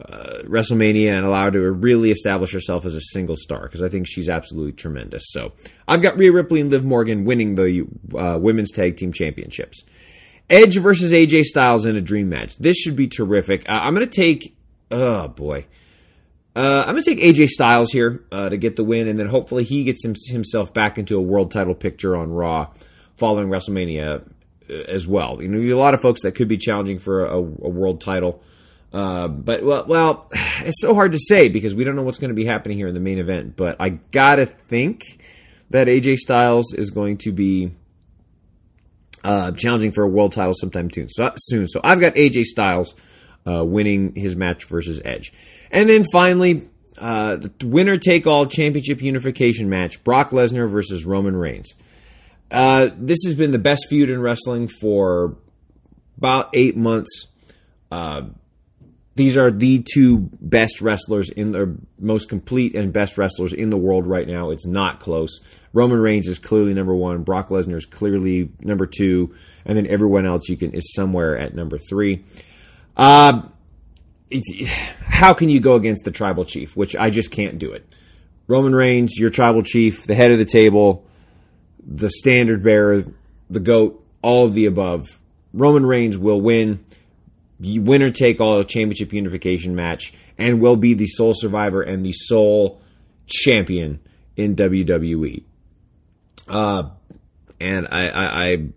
uh, WrestleMania and allow her to really establish herself as a single star because I think she's absolutely tremendous. So I've got Rhea Ripley and Liv Morgan winning the uh, women's tag team championships. Edge versus AJ Styles in a dream match. This should be terrific. Uh, I'm going to take, oh boy. Uh, I'm going to take AJ Styles here uh, to get the win, and then hopefully he gets him, himself back into a world title picture on Raw following WrestleMania uh, as well. You know, a lot of folks that could be challenging for a, a world title. Uh, but well, well, [sighs] it's so hard to say because we don't know what's going to be happening here in the main event. But I gotta think that AJ Styles is going to be uh, challenging for a world title sometime soon. So, soon. So I've got AJ Styles uh, winning his match versus Edge, and then finally. Uh, the winner take all championship unification match Brock Lesnar versus Roman Reigns. Uh, this has been the best feud in wrestling for about eight months. Uh, these are the two best wrestlers in the most complete and best wrestlers in the world right now. It's not close. Roman Reigns is clearly number one. Brock Lesnar is clearly number two, and then everyone else you can is somewhere at number three. Uh, how can you go against the tribal chief? Which I just can't do it. Roman Reigns, your tribal chief, the head of the table, the standard bearer, the goat, all of the above. Roman Reigns will win winner take all championship unification match and will be the sole survivor and the sole champion in WWE. Uh, and I, I, I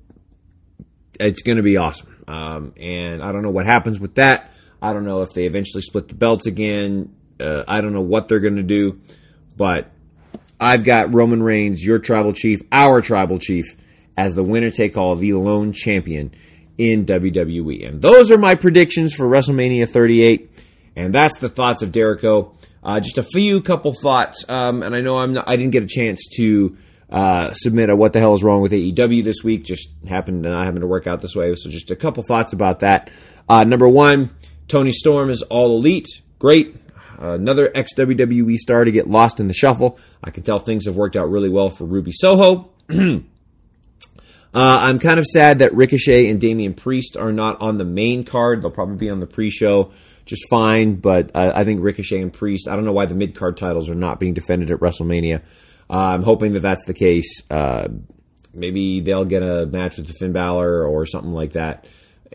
it's going to be awesome. Um, and I don't know what happens with that. I don't know if they eventually split the belts again. Uh, I don't know what they're going to do, but I've got Roman Reigns, your tribal chief, our tribal chief, as the winner take all, the lone champion in WWE. And those are my predictions for WrestleMania 38. And that's the thoughts of Dericho. Uh, just a few couple thoughts. Um, and I know I'm not, I didn't get a chance to uh, submit a what the hell is wrong with AEW this week. Just happened to not having to work out this way. So just a couple thoughts about that. Uh, number one, Toni Storm is all elite. Great. another ex WWE star to get lost in the shuffle. I can tell things have worked out really well for Ruby Soho. [clears throat] Uh, I'm kind of sad that Ricochet and Damian Priest are not on the main card. They'll probably be on the pre-show just fine, but uh, I think Ricochet and Priest. I don't know why the mid card titles are not being defended at WrestleMania. Uh, I'm hoping that that's the case. Uh, maybe they'll get a match with Finn Balor or something like that,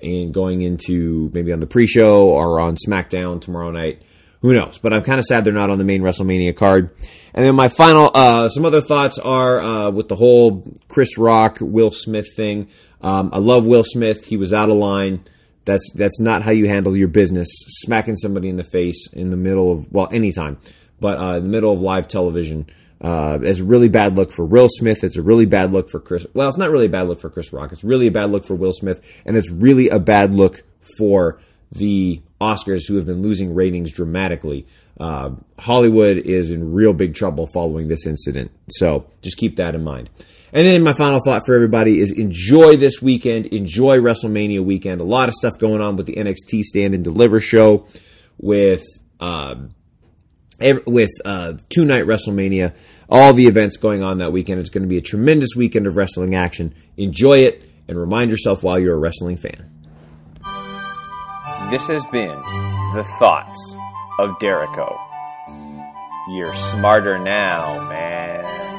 and going into maybe on the pre-show or on SmackDown tomorrow night. Who knows? But I'm kind of sad they're not on the main WrestleMania card. And then my final, uh, some other thoughts are uh, with the whole Chris Rock Will Smith thing. Um, I love Will Smith. He was out of line. That's that's not how you handle your business. Smacking somebody in the face in the middle of well, anytime, but uh, in the middle of live television. Uh, it's a really bad look for Will Smith. It's a really bad look for Chris. Well, it's not really a bad look for Chris Rock. It's really a bad look for Will Smith, and it's really a bad look for the Oscars, who have been losing ratings dramatically. Uh, Hollywood is in real big trouble following this incident. So just keep that in mind. And then my final thought for everybody is enjoy this weekend. Enjoy WrestleMania weekend. A lot of stuff going on with the NXT Stand and Deliver show, with um, with uh, two night WrestleMania. All the events going on that weekend. It's going to be a tremendous weekend of wrestling action. Enjoy it and remind yourself while you're a wrestling fan. This has been The Thoughts of Dericho. You're smarter now, man.